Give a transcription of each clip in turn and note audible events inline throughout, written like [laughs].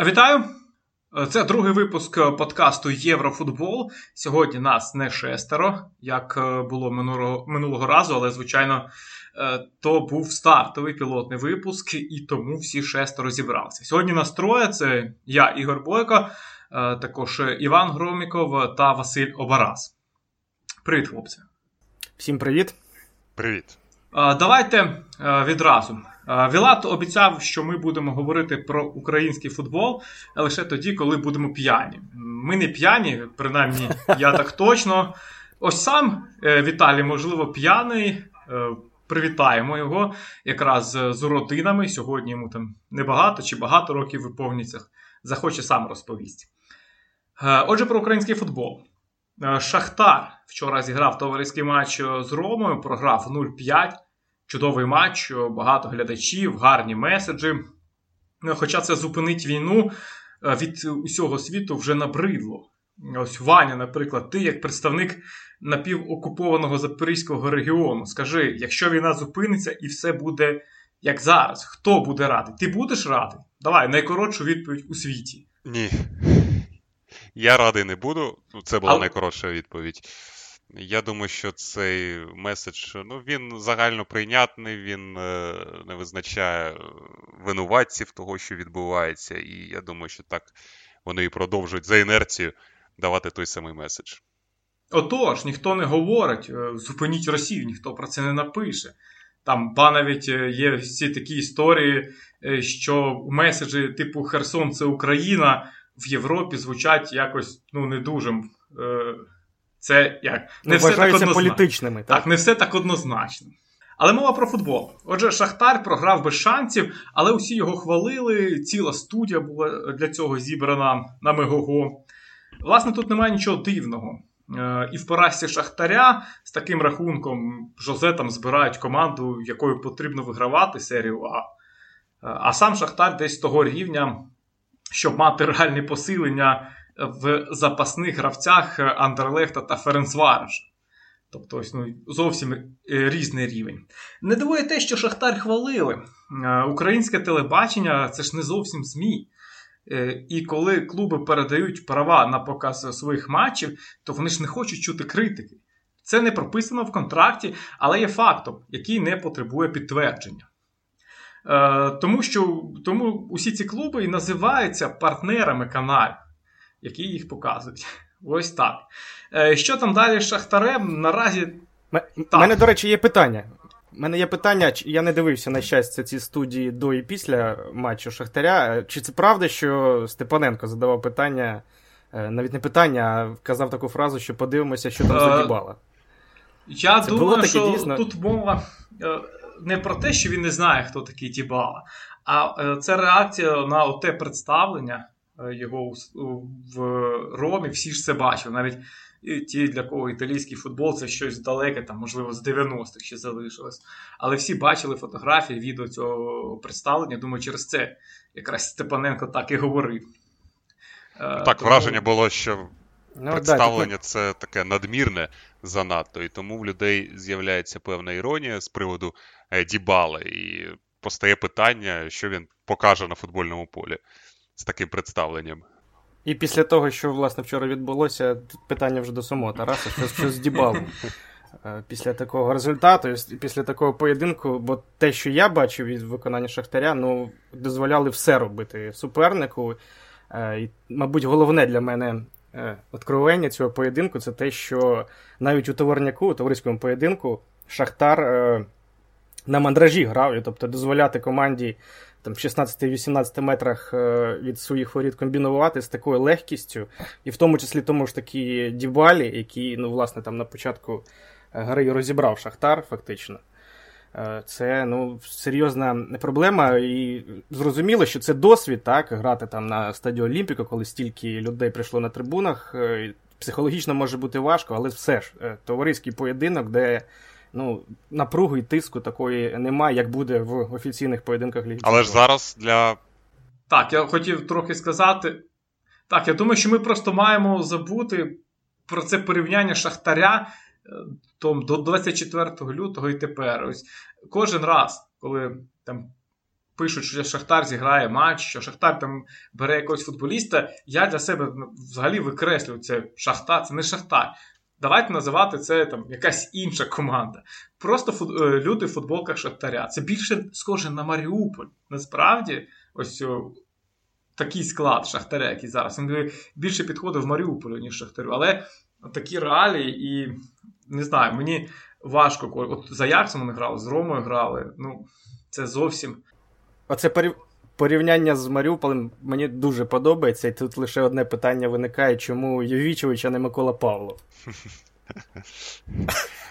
Вітаю! Це другий випуск подкасту Єврофутбол. Сьогодні нас не шестеро, як було минулого, минулого разу, але, звичайно, то був стартовий пілотний випуск, і тому всі шестеро зібралися. Сьогодні нас троє це я, Ігор Бойко, також Іван Громіков та Василь Обараз. Привіт, хлопці. Всім привіт. Привіт. Давайте відразу. Вілат обіцяв, що ми будемо говорити про український футбол лише тоді, коли будемо п'яні. Ми не п'яні, принаймні, я так точно. Ось сам е, Віталій, можливо, п'яний. Е, привітаємо його якраз з родинами. Сьогодні йому там небагато чи багато років виповнюється. Захоче сам розповісти. Е, отже, про український футбол. Шахтар вчора зіграв товариський матч з Ромою, програв 0-5. Чудовий матч, багато глядачів, гарні меседжі. Ну, хоча це зупинить війну е, від усього світу вже набридло. Ось Ваня, наприклад, ти як представник напівокупованого Запорізького регіону, скажи, якщо війна зупиниться і все буде як зараз, хто буде радий? Ти будеш радий? Давай найкоротшу відповідь у світі. Ні. Я радий не буду. Це була а... найкоротша відповідь. Я думаю, що цей меседж ну, він загально прийнятний, він е, не визначає винуватців того, що відбувається. І я думаю, що так вони і продовжують за інерцією давати той самий меседж. Отож, ніхто не говорить, е, зупиніть Росію, ніхто про це не напише. Там ба навіть е, є всі такі історії, що меседжі типу Херсон це Україна в Європі звучать якось ну, не дуже. Це як не ну, все так однозначно. політичними. Так? так, не все так однозначно. Але мова про футбол. Отже, Шахтар програв без шансів, але усі його хвалили. Ціла студія була для цього зібрана на Мегого. Власне, тут немає нічого дивного. Е, і в поразці Шахтаря з таким рахунком Жозе там збирають команду, якою потрібно вигравати серію А. Е, а сам Шахтар десь того рівня, щоб мати реальне посилення в запасних гравцях Андерлехта та Ференцвараша. Тобто, ось ну, зовсім е, різний рівень. Не дивує те, що Шахтар хвалили. Е, українське телебачення це ж не зовсім ЗМІ. Е, і коли клуби передають права на показ своїх матчів, то вони ж не хочуть чути критики. Це не прописано в контракті, але є фактом, який не потребує підтвердження. Тому що тому усі ці клуби і називаються партнерами каналів які їх показують. [laughs] Ось так. Е, що там далі з Шахтарем? Наразі. У мене, до речі, є питання. У мене є питання, я не дивився, на щастя, ці студії до і після матчу Шахтаря. Е, чи це правда, що Степаненко задавав питання, е, навіть не питання, а казав таку фразу, що подивимося, що там задібала? Я це думаю, що дійсно? тут мова не про те, що він не знає, хто такий Дібала, а це реакція на те представлення, його в Ромі, всі ж це бачили. Навіть ті, для кого італійський футбол це щось далеке, там, можливо, з 90-х ще залишилось. Але всі бачили фотографії, відео цього представлення. Думаю, через це якраз Степаненко так і говорив. Е, так, тому... враження було, що. Ну, Представлення да, це таке надмірне занадто, і тому в людей з'являється певна іронія з приводу е, Дібали, і постає питання, що він покаже на футбольному полі з таким представленням. І після того, що власне вчора відбулося, тут питання вже до самого Тараса, що, що з Дібалом. [laughs] Е, після такого результату, після такого поєдинку, бо те, що я бачив від виконання Шахтаря, ну, дозволяли все робити супернику. Е, і, Мабуть, головне для мене е, откровення цього поєдинку це те, що навіть у товарняку, у товариському поєдинку, Шахтар на мандражі грав, тобто дозволяти команді там в 16-18 метрах е, від своїх воріт комбінувати з такою легкістю, і в тому числі тому ж такі Дібалі, які, ну, власне, там на початку е, гри розібрав Шахтар, фактично. Е, це ну, серйозна проблема, і зрозуміло, що це досвід, так, грати там на стадіо Олімпіка, коли стільки людей прийшло на трибунах. Психологічно може бути важко, але все ж товариський поєдинок, де ну, напруги і тиску такої немає, як буде в офіційних поєдинках Ліги. Але ж зараз для. Так, я хотів трохи сказати. Так, я думаю, що ми просто маємо забути про це порівняння Шахтаря е, том, до 24 лютого і тепер. Ось Кожен раз, коли там пишуть, що Шахтар зіграє матч, що Шахтар там бере якогось футболіста. Я для себе взагалі викреслюю це Шахтар, це не Шахтар. Давайте називати це там якась інша команда. Просто фут... Е, люди в футболках Шахтаря. Це більше схоже на Маріуполь. Насправді, ось о, такий склад Шахтаря, який зараз. Він більше підходив Маріуполю, ніж Шахтарю. Але такі реалії, і не знаю, мені важко. От за Ярцем вони грали, з Ромою грали. Ну, це зовсім. Оце порівняння з Маріуполем мені дуже подобається, і тут лише одне питання виникає, чому Йовічович, а не Микола Павлов.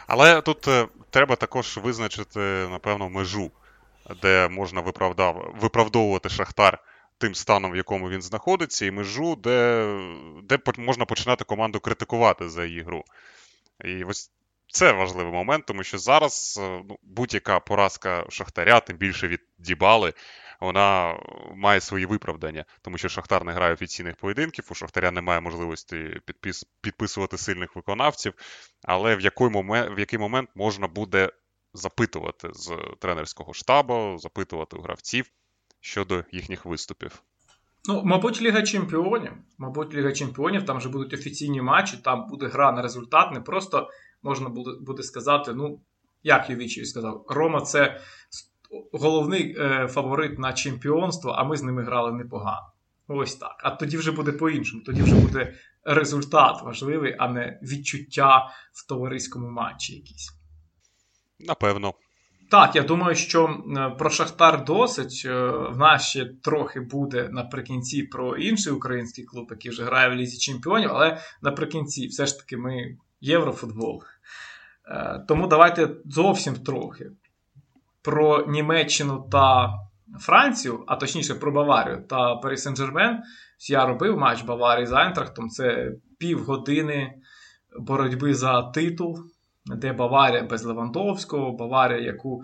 Але тут е, треба також визначити, напевно, межу, де можна виправдовувати Шахтар тим станом, в якому він знаходиться, і межу, де де можна починати команду критикувати за її гру. І ось це важливий момент, тому що зараз е, ну, будь-яка поразка Шахтаря, тим більше від Дібали, вона має свої виправдання, тому що Шахтар не грає офіційних поєдинків, у Шахтаря немає можливості підпис... підписувати сильних виконавців. Але в який момент, в який момент можна буде запитувати з тренерського штабу, запитувати у гравців щодо їхніх виступів? Ну, мабуть, Ліга Чемпіонів. Мабуть, Ліга Чемпіонів, там вже будуть офіційні матчі, там буде гра на результат. Не просто можна буде сказати, ну, як Ювічій сказав, Рома це головний е, фаворит на чемпіонство, а ми з ними грали непогано. Ось так. А тоді вже буде по-іншому. Тоді вже буде результат важливий, а не відчуття в товариському матчі якийсь. Напевно. Так, я думаю, що про Шахтар досить. Е, в нас ще трохи буде наприкінці про інший український клуб, який вже грає в Лізі Чемпіонів, але наприкінці все ж таки ми єврофутбол. Е, тому давайте зовсім трохи про Німеччину та Францію, а точніше про Баварію та Парі Сен-Жермен. Я робив матч Баварії з Айнтрахтом. Це півгодини боротьби за титул, де Баварія без Левандовського, Баварія, яку,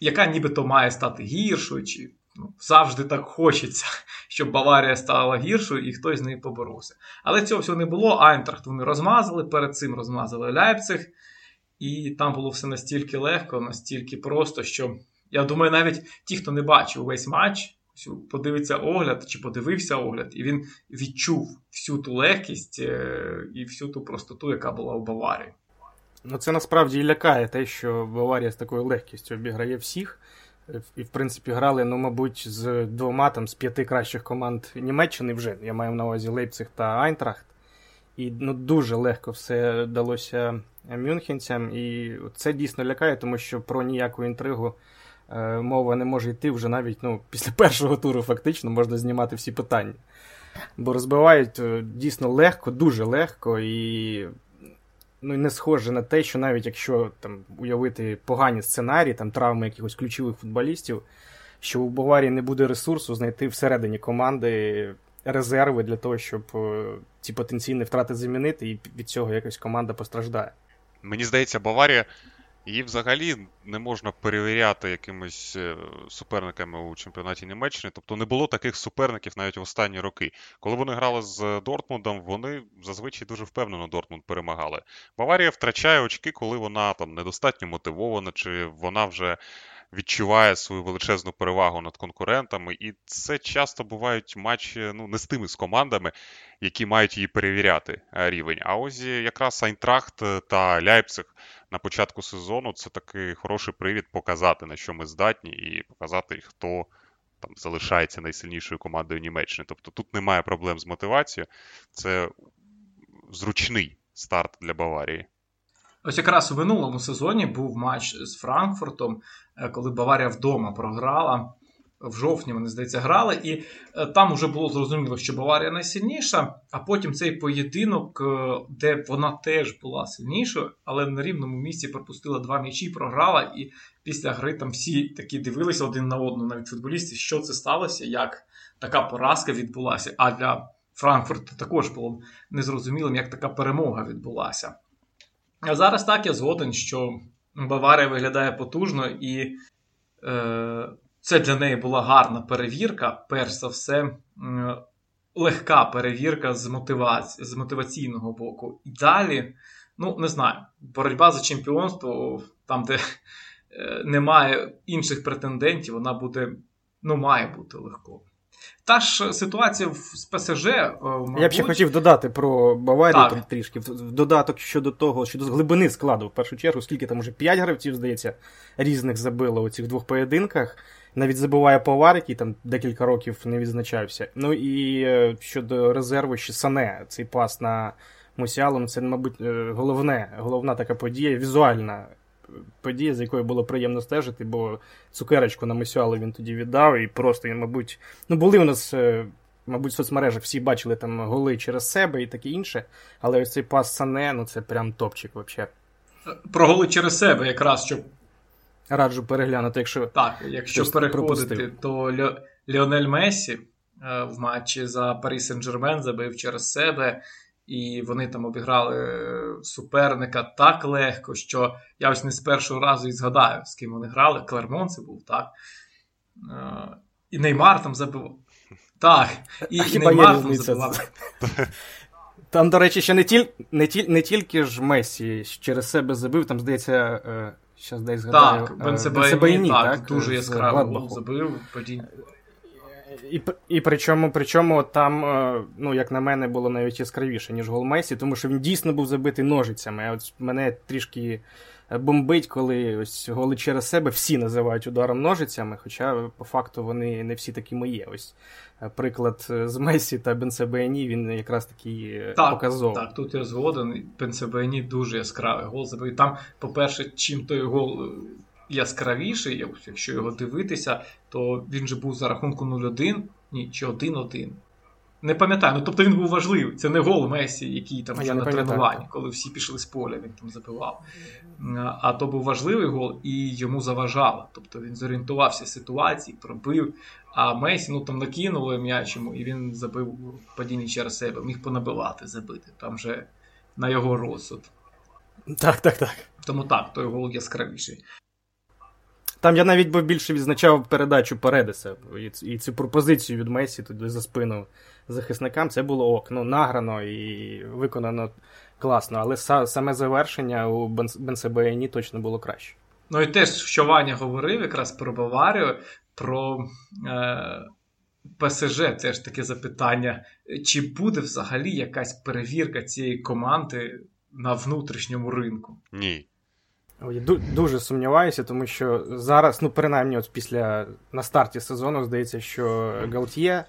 яка нібито має стати гіршою. чи ну, Завжди так хочеться, [laughs] щоб Баварія стала гіршою і хтось з нею поборовся. Але цього всього не було. Айнтрахт вони розмазали, перед цим розмазали Ляйпциг. І там було все настільки легко, настільки просто, що я думаю, навіть ті, хто не бачив весь матч, подивиться огляд чи подивився огляд, і він відчув всю ту легкість е, і всю ту простоту, яка була у Баварії. Ну, це насправді і лякає те, що Баварія з такою легкістю обіграє всіх. І, в принципі, грали, ну, мабуть, з двома там з п'яти кращих команд Німеччини вже. Я маю на увазі Лейпциг та Айнтрахт. І ну, дуже легко все далося мюнхенцям. І це дійсно лякає, тому що про ніяку інтригу е, мова не може йти вже навіть ну, після [laughs] першого туру, фактично, можна знімати всі питання. Бо розбивають е, дійсно легко, дуже легко, і ну, не схоже на те, що навіть якщо там уявити погані сценарії, там травми якихось ключових футболістів, що у Баварії не буде ресурсу знайти всередині команди резерви для того, щоб е, ці потенційні втрати замінити, і від цього якось команда постраждає. Мені здається, Баварія. Її взагалі не можна перевіряти якимись е, суперниками у чемпіонаті Німеччини. Тобто не було таких суперників навіть в останні роки. Коли вони грали з Дортмундом, вони зазвичай дуже впевнено Дортмунд перемагали. Баварія втрачає очки, коли вона там недостатньо мотивована, чи вона вже відчуває свою величезну перевагу над конкурентами, і це часто бувають матчі ну, не з тими з командами, які мають її перевіряти е, рівень. А ось якраз Айнтрахт та Ляйпциг на початку сезону це такий хороший привід показати, на що ми здатні, і показати, хто. Там залишається найсильнішою командою Німеччини. Тобто тут немає проблем з мотивацією. Це зручний старт для Баварії. Ось якраз у минулому сезоні був матч з Франкфуртом, е, коли Баварія вдома програла. В жовтні, вони, здається, грали, і е, там вже було зрозуміло, що Баварія найсильніша, а потім цей поєдинок, е, де вона теж була сильнішою, але на рівному місці пропустила два м'ячі, програла. І після гри там всі такі дивилися один на одну, навіть футболісти, що це сталося, як така поразка відбулася. А для Франкфурта також було незрозумілим, як така перемога відбулася. А зараз так я згоден, що Баварія виглядає потужно, і е, це для неї була гарна перевірка. Перш за все, е, легка перевірка з мотиваці, з мотиваційного боку. І далі, ну не знаю, боротьба за чемпіонство, там, де е, немає інших претендентів, вона буде ну, має бути легко. Та ж ситуація з ПСЖ. Мабуть... Я б ще хотів додати про Баварію так. трішки. В додаток щодо того, щодо глибини складу, в першу чергу, скільки там уже 5 гравців, здається, різних забило у цих двох поєдинках. Навіть забуває повар, який там декілька років не відзначався. Ну і е, щодо резерву, ще Сане, цей пас на Мусіалом, це, мабуть, е, головне, головна така подія, візуальна подія, з якою було приємно стежити, бо цукерочку на Мусіалу він тоді віддав, і просто, мабуть, ну були у нас. Е, мабуть, в соцмережах всі бачили там голи через себе і таке інше, але ось цей пас Сане, ну це прям топчик взагалі. Про голи через себе, якраз щоб Раджу переглянути, якщо так, якщо переходити, пропустив. то Льо... Ліонель Месі е, в матчі за Парі Сен-Жермен забив через себе, і вони там обіграли суперника так легко, що я ось не з першого разу і згадаю, з ким вони грали. Клермон це був так. Е, і Неймар там забив. Так, і, і Неймар там забивав. [laughs] Там, до речі, ще не тіль... не, тіль... не тільки ж Месі через себе забив, там, здається. Е, Щас дай згадаю. Так, Бенсебейні, так, так, дуже яскраво забив. Падінь. І і причому причому там, е, ну, як на мене, було навіть яскравіше, ніж гол Месі, тому що він дійсно був забитий ножицями. А от мене трішки бомбить, коли ось голи через себе всі називають ударом ножицями, хоча по факту вони не всі такі мої. Ось е, приклад е, з Месі та Бенсебені, він якраз такий е, так, показовий. Так, тут я згоден. Бенсебені дуже яскравий гол забив. Там, по-перше, чим той гол. Яскравіший, якщо його дивитися, то він же був за рахунку 0-1, ні, чи 1-1. Не пам'ятаю, ну тобто він був важливий. Це не гол Месі, який там вже на тренуванні, коли всі пішли з поля, він там забивав. А то був важливий гол і йому заважало. Тобто він зорієнтувався в ситуації, пробив. А Месі ну там накинули м'яч йому, і він забив падіння через себе, міг понабивати, забити. Там вже на його розсуд. Так, так, так. Тому так, той гол яскравіший. Там я навіть би більше відзначав передачу Передеса і цю пропозицію від Месі туди за спину захисникам. Це було ок. Ну, награно і виконано класно, але саме завершення у Бенсебеяні точно було краще. Ну і теж, що Ваня говорив якраз про Баварію, про е, ПСЖ, це ж таке запитання. Чи буде взагалі якась перевірка цієї команди на внутрішньому ринку? Ні. Я дуже сумніваюся, тому що зараз, ну принаймні, от після на старті сезону здається, що Галтьє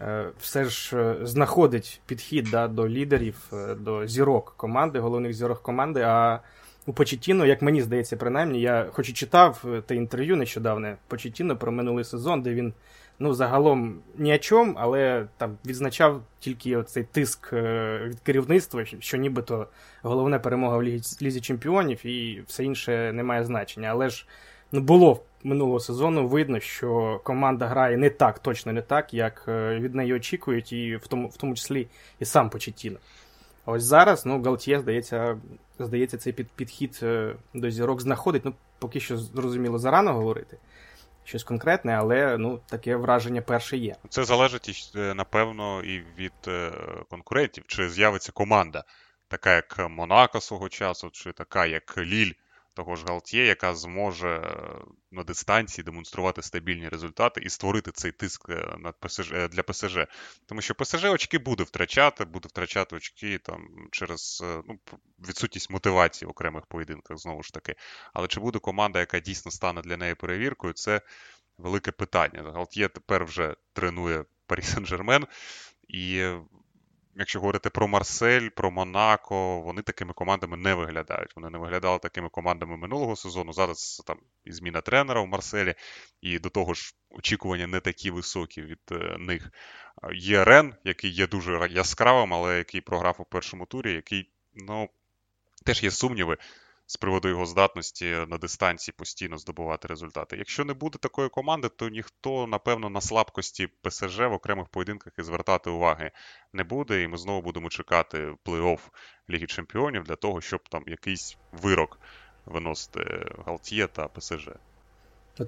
е, все ж е, знаходить підхід да, до лідерів, е, до зірок команди, головних зірок команди. А у Почетіно, як мені здається, принаймні, я хоч і читав те інтерв'ю нещодавне Почетіно про минулий сезон, де він ну, загалом ні о чому, але там відзначав тільки цей тиск е, від керівництва, що нібито головна перемога в Лізі, Лізі Чемпіонів і все інше не має значення. Але ж ну, було минулого сезону видно, що команда грає не так, точно не так, як е, від неї очікують, і в тому в тому числі і сам Почетіно. Ось зараз ну, Галтьє, здається, здається, цей під, підхід е, до зірок знаходить. Ну, поки що зрозуміло зарано говорити щось конкретне, але ну, таке враження перше є. Це залежить, е, напевно, і від е, конкурентів, чи з'явиться команда, така як Монако свого часу, чи така, як Ліль того ж Галтьє, яка зможе е, на дистанції демонструвати стабільні результати і створити цей тиск е, над ПСЖ, е, для ПСЖ. Тому що ПСЖ очки буде втрачати, буде втрачати очки там через ну, відсутність мотивації в окремих поєдинках, знову ж таки. Але чи буде команда, яка дійсно стане для неї перевіркою, це велике питання. Галтьє тепер вже тренує Парі Сен-Жермен. І якщо говорити про Марсель, про Монако, вони такими командами не виглядають. Вони не виглядали такими командами минулого сезону. Зараз там і зміна тренера в Марселі, і до того ж очікування не такі високі від е, них. Є Рен, який є дуже яскравим, але який програв у першому турі, який, ну, теж є сумніви з приводу його здатності на дистанції постійно здобувати результати. Якщо не буде такої команди, то ніхто, напевно, на слабкості ПСЖ в окремих поєдинках і звертати уваги не буде. І ми знову будемо чекати плей-офф Ліги Чемпіонів для того, щоб там якийсь вирок виносити Галтьє та ПСЖ.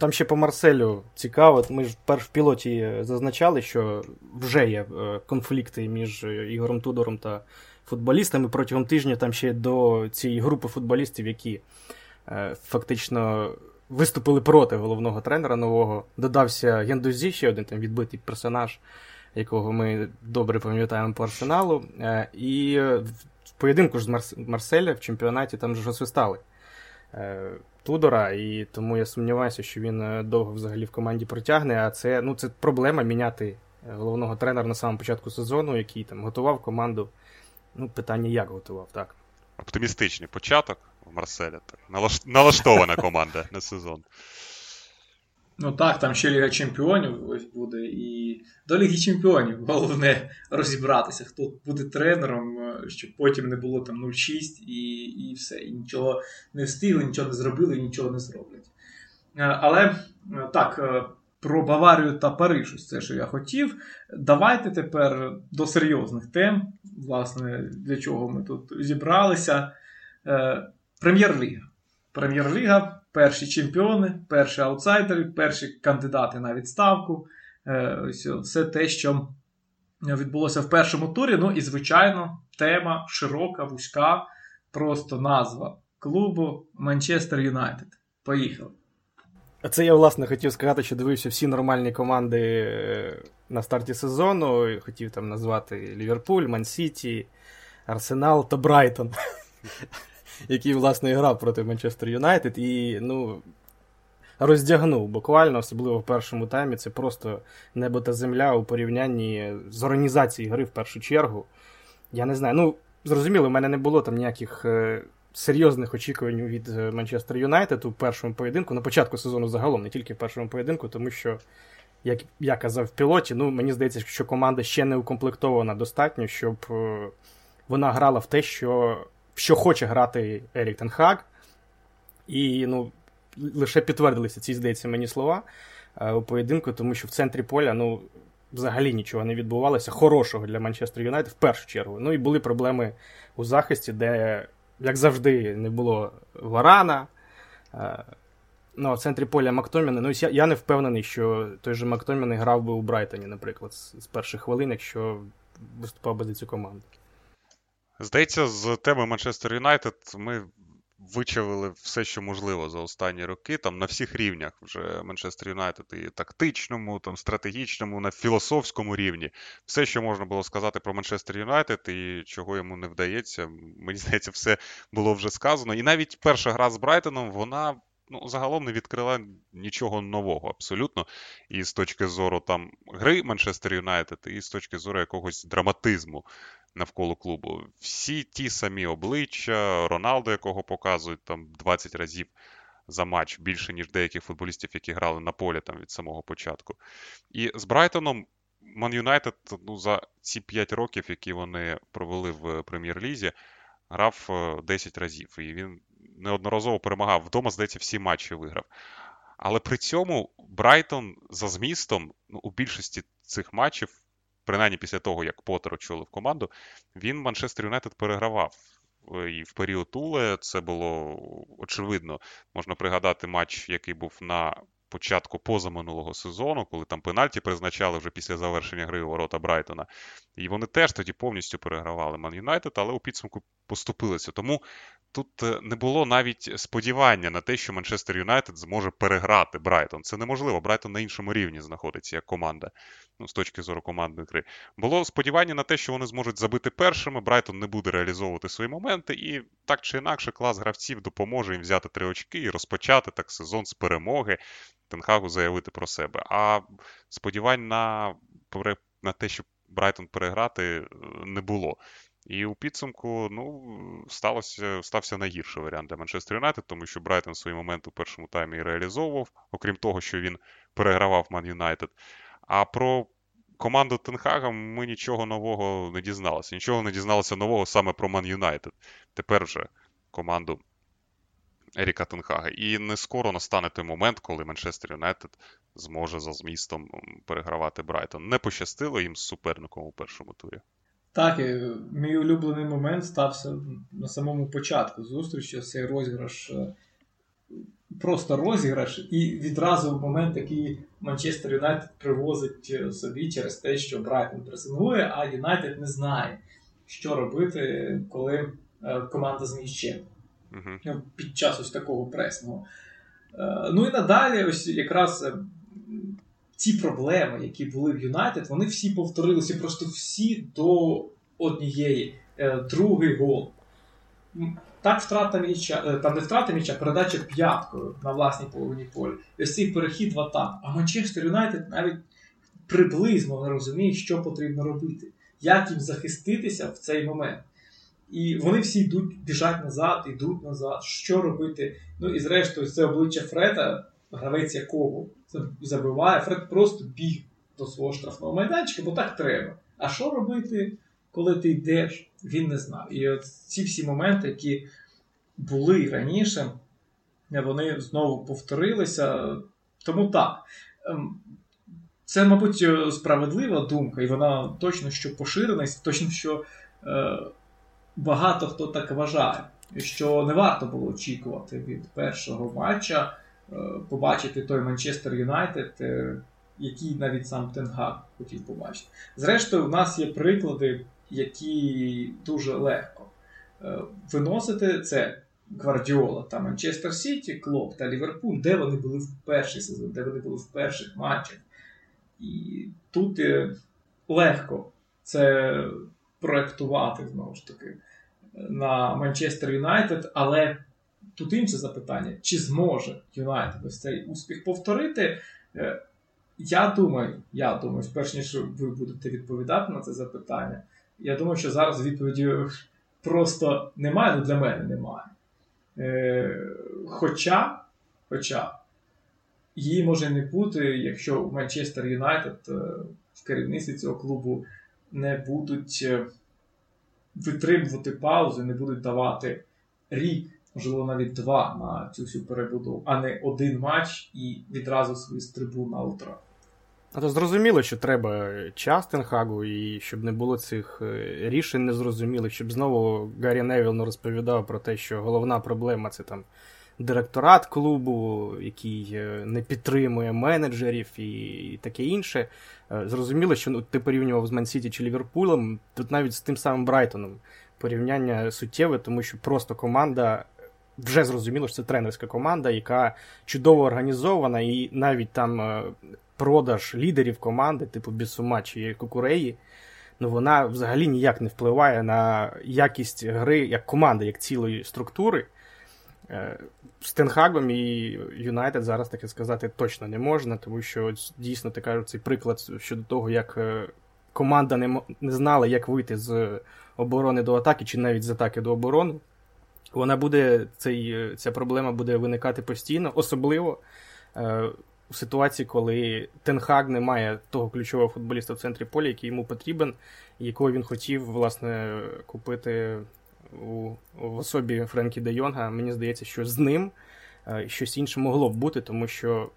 Там ще по Марселю цікаво. Ми ж перш в пілоті зазначали, що вже є е, конфлікти між Ігорем Тудором та футболістами протягом тижня там ще до цієї групи футболістів, які е, фактично виступили проти головного тренера нового. Додався Гендузі, ще один там відбитий персонаж, якого ми добре пам'ятаємо по арсеналу. Е, і в поєдинку ж з Марс... Марселя в чемпіонаті там ж освистали е, Тудора, і тому я сумніваюся, що він довго взагалі в команді протягне. А це ну, це проблема міняти головного тренера на самому початку сезону, який там готував команду. Ну, питання як готував, так. Оптимістичний початок в Марселя. Так. Налаштована команда на сезон. Ну так, там ще Ліга Чемпіонів буде. І до Ліги Чемпіонів головне розібратися, хто буде тренером, е, щоб потім не було там 0-6 і і все. І нічого не встигли, нічого не зробили, і нічого не зроблять. Е, але е, так, про Баварію та Париж, ось це, що я хотів. Давайте тепер до серйозних тем. Власне, для чого ми тут зібралися. Прем'єр-ліга. Прем'єр-ліга, перші чемпіони, перші аутсайдери, перші кандидати на відставку. Ось Все те, що відбулося в першому турі. Ну і, звичайно, тема широка, вузька, просто назва клубу Манчестер Юнайтед. Поїхали. Це я, власне, хотів сказати, що дивився всі нормальні команди е, на старті сезону. Хотів там назвати Ліверпуль, Ман-Сіті, Арсенал та Брайтон, [laughs] який, власне, грав проти Манчестер Юнайтед. І, ну. Роздягнув буквально, особливо в першому таймі. Це просто небо та земля у порівнянні з організацією гри в першу чергу. Я не знаю. Ну, зрозуміло, у мене не було там ніяких е, серйозних очікувань від е, Манчестер Юнайтед у першому поєдинку, на початку сезону загалом, не тільки в першому поєдинку, тому що, як я казав в пілоті, ну мені здається, що команда ще не укомплектована достатньо, щоб е, вона грала в те, що що хоче грати Ерік Тенхак. І ну, лише підтвердилися ці, здається, мені слова е, у поєдинку, тому що в центрі поля, ну. Взагалі нічого не відбувалося хорошого для Манчестер Юнайтед в першу чергу. Ну і були проблеми у захисті, де як завжди, не було Варана. Е, ну, а в центрі поля Мактоміна. Ну, я, не впевнений, що той же Мактомін грав би у Брайтоні, наприклад, з, з перших хвилин, якщо виступав би за цю команду. Здається, з теми Манчестер Юнайтед ми вичавили все, що можливо за останні роки. Там на всіх рівнях вже Манчестер Юнайтед і тактичному, там стратегічному, на філософському рівні. Все, що можна було сказати про Манчестер Юнайтед і чого йому не вдається, мені здається, все було вже сказано. І навіть перша гра з Брайтоном, вона. Ну, загалом не відкрила нічого нового абсолютно. І з точки зору там гри Манчестер Юнайтед, і з точки зору якогось драматизму навколо клубу. Всі ті самі обличчя, Роналдо, якого показують там 20 разів за матч, більше, ніж деяких футболістів, які грали на полі там від самого початку. І з Брайтоном Ман Юнайтед ну, за ці 5 років, які вони провели в прем'єр-лізі, грав 10 е, разів. І він неодноразово перемагав. Вдома, здається, всі матчі виграв. Але при цьому Брайтон за змістом ну, у більшості цих матчів принаймні після того, як Поттер очолив команду, він Манчестер Юнайтед перегравав. Е, і в період Туле це було очевидно. Можна пригадати матч, який був на початку позаминулого сезону, коли там пенальті призначали вже після завершення гри у ворота Брайтона. І вони теж тоді повністю перегравали Ман Юнайтед, але у підсумку поступилися. Тому тут е, не було навіть сподівання на те, що Манчестер Юнайтед зможе переграти Брайтон. Це неможливо. Брайтон на іншому рівні знаходиться як команда, ну, з точки зору командної гри. Було сподівання на те, що вони зможуть забити першими. Брайтон не буде реалізовувати свої моменти, і так чи інакше, клас гравців допоможе їм взяти три очки і розпочати так сезон з перемоги. Тенхагу заявити про себе. А сподівань на на те, щоб Брайтон переграти, е, не було. І у підсумку ну, сталося, стався найгірший варіант для Манчестер Юнайтед, тому що Брайтон свої моменти у першому таймі реалізовував, окрім того, що він перегравав Ман Юнайтед. А про команду Тенхага ми нічого нового не дізналися. Нічого не дізналося нового саме про Ман Юнайтед. Тепер вже команду Еріка Тенхага. І не скоро настане той момент, коли Манчестер Юнайтед зможе за змістом перегравати Брайтон. Не пощастило їм з суперником у першому турі. Так, мій улюблений момент стався на самому початку зустрічі. Цей розіграш, е, просто розіграш, і відразу в момент, який Манчестер Юнайтед привозить е, собі через те, що Брайтон пресингує, а Юнайтед не знає, що робити, коли е, команда з м'ячем uh-huh. під час ось такого пресного. Е, ну і надалі, ось якраз е, ці проблеми, які були в Юнайтед, вони всі повторилися, просто всі до однієї. Е, другий гол. Так, втрата м'яча, там не втрата м'яча, передача п'яткою на власній половині полі. І ось цей перехід в атаку. А Манчестер Юнайтед навіть приблизно не розуміє, що потрібно робити, як їм захиститися в цей момент. І вони всі йдуть, біжать назад, йдуть назад. Що робити? Ну і зрештою, це обличчя Фреда, гравець якого забиває. Фред просто біг до свого штрафного майданчика, бо так треба. А що робити, коли ти йдеш? Він не знав. І от ці всі моменти, які були раніше, вони знову повторилися. Тому так. Ем, це, мабуть, справедлива думка, і вона точно що поширена, і точно що. Е, багато хто так вважає, що не варто було очікувати від першого матча е, побачити той Манчестер Юнайтед, е, який навіть сам Тенгак хотів побачити. Зрештою, в нас є приклади, які дуже легко е, виносити це. Гвардіола та Манчестер Сіті, Клоп та Ліверпуль, де вони були в перший сезон, де вони були в перших матчах. І тут легко це проектувати знову ж таки на Манчестер Юнайтед, але тут інше запитання: чи зможе Юнайтед ось цей успіх повторити? Е, я думаю, я думаю, перш ніж ви будете відповідати на це запитання, я думаю, що зараз відповіді просто немає, ну для мене немає. Е, Хоча, хоча її може не бути, якщо Манчестер Юнайтед е, в керівництві цього клубу не будуть витримувати паузи, не будуть давати рік, можливо, навіть два на цю всю перебудову, а не один матч і відразу свою стрибу на утро. А то зрозуміло, що треба час Тен Хагу, і щоб не було цих е, рішень незрозумілих, щоб знову Гаррі Невіл не розповідав про те, що головна проблема це там директорат клубу, який е, не підтримує менеджерів і таке інше. Е, зрозуміло, що ну, ти порівнював з Ман-Сіті чи Ліверпулем, тут навіть з тим самим Брайтоном порівняння суттєве, тому що просто команда. Вже зрозуміло, що це тренерська команда, яка чудово організована, і навіть там е, продаж лідерів команди, типу Бісума чи Кукуреї, ну вона взагалі ніяк не впливає на якість гри як команди, як цілої структури. З Тенхагом і Юнайтед зараз таке сказати точно не можна, тому що дійсно ти кажеш цей приклад щодо того, як е, команда не не знала, як вийти з оборони до атаки, чи навіть з атаки до оборони. Вона буде, цей, ця проблема буде виникати постійно, особливо е, у ситуації, коли Тенхаг не має того ключового футболіста в центрі поля, який йому потрібен, якого він хотів власне купити у, в особі Френкі Де Йонга, мені здається, що з ним е, щось інше могло б бути, тому що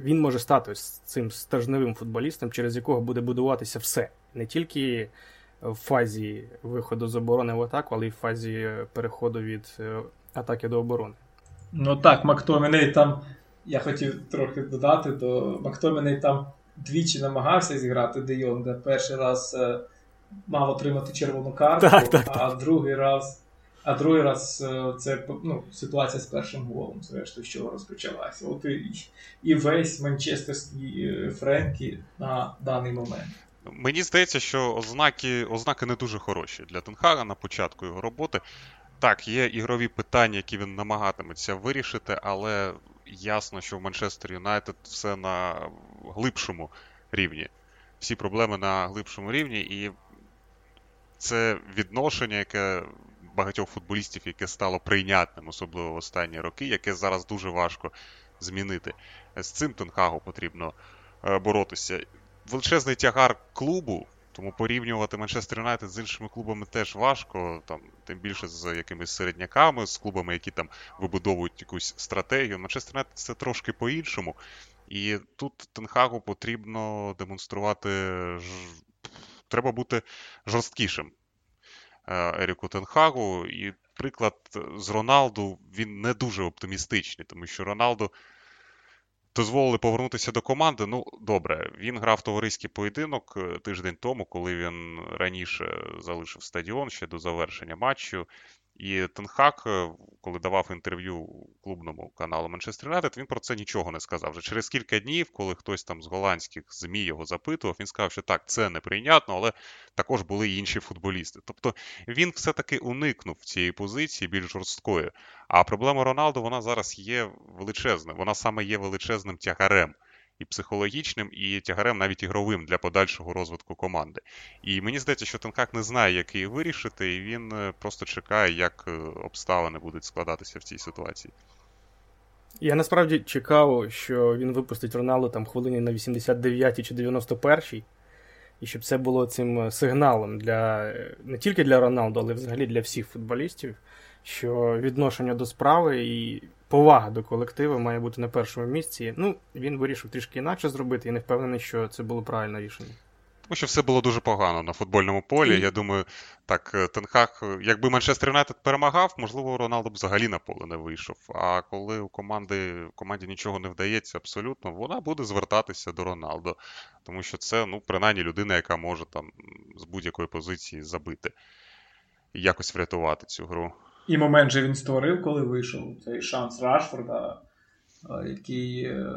він може стати цим стержневим футболістом, через якого буде будуватися все. Не тільки в фазі виходу з оборони в атаку, але й в фазі переходу від е, атаки до оборони. Ну так, Мактоміней там, я хотів трохи додати, то Мактоміней там двічі намагався зіграти Де Йонга. Перший раз е, мав отримати червону карту, так, так, так. а другий раз. А другий раз е, це ну, ситуація з першим голом, зрештою, що розпочалася. От і, і весь манчестерський е, Френкі на даний момент. Мені здається, що ознаки ознаки не дуже хороші для Тенхага на початку його роботи. Так, є ігрові питання, які він намагатиметься вирішити, але ясно, що в Манчестер Юнайтед все на глибшому рівні. Всі проблеми на глибшому рівні, і це відношення, яке багатьох футболістів, яке стало прийнятним, особливо в останні роки, яке зараз дуже важко змінити. З цим Тенхагу потрібно е, боротися. Величезний тягар клубу, тому порівнювати Манчестер Юнайтед з іншими клубами теж важко, там, тим більше з якимись середняками, з клубами, які там вибудовують якусь стратегію. Манчестер Юнайтед це трошки по-іншому. І тут Тенхагу потрібно демонструвати треба бути жорсткішим е, Еріку Тенхагу. І приклад з Роналду він не дуже оптимістичний, тому що Роналду дозволили повернутися до команди. Ну, добре, він грав товариський поєдинок е, тиждень тому, коли він раніше залишив стадіон ще до завершення матчу. І Тенхак, е, коли давав інтерв'ю клубному каналу Манчестер Юнайтед, він про це нічого не сказав. Вже через кілька днів, коли хтось там з голландських ЗМІ його запитував, він сказав, що так, це неприйнятно, але також були й інші футболісти. Тобто він все-таки уникнув цієї позиції більш жорсткої. А проблема Роналду вона зараз є величезна. Вона саме є величезним тягарем і психологічним, і тягарем навіть ігровим для подальшого розвитку команди. І мені здається, що Тенхак не знає, як її вирішити, і він е, просто чекає, як е, обставини будуть складатися в цій ситуації. Я насправді чекав, що він випустить Роналду там хвилині на 89 чи 91 і щоб це було цим е, сигналом для не тільки для Роналду, але взагалі для всіх футболістів, що відношення до справи і повага до колективу має бути на першому місці. Ну, він вирішив трішки інакше зробити і не впевнений, що це було правильне рішення. Тому що все було дуже погано на футбольному полі. І... Я думаю, так, е, Тенхак, е, якби Манчестер Юнайтед перемагав, можливо, Роналдо б взагалі на поле не вийшов. А коли у команди у команді нічого не вдається абсолютно, вона буде звертатися до Роналдо. Тому що це, ну, принаймні, людина, яка може там з будь-якої позиції забити і якось врятувати цю гру. І момент же він створив, коли вийшов цей шанс Рашфорда, який. Е,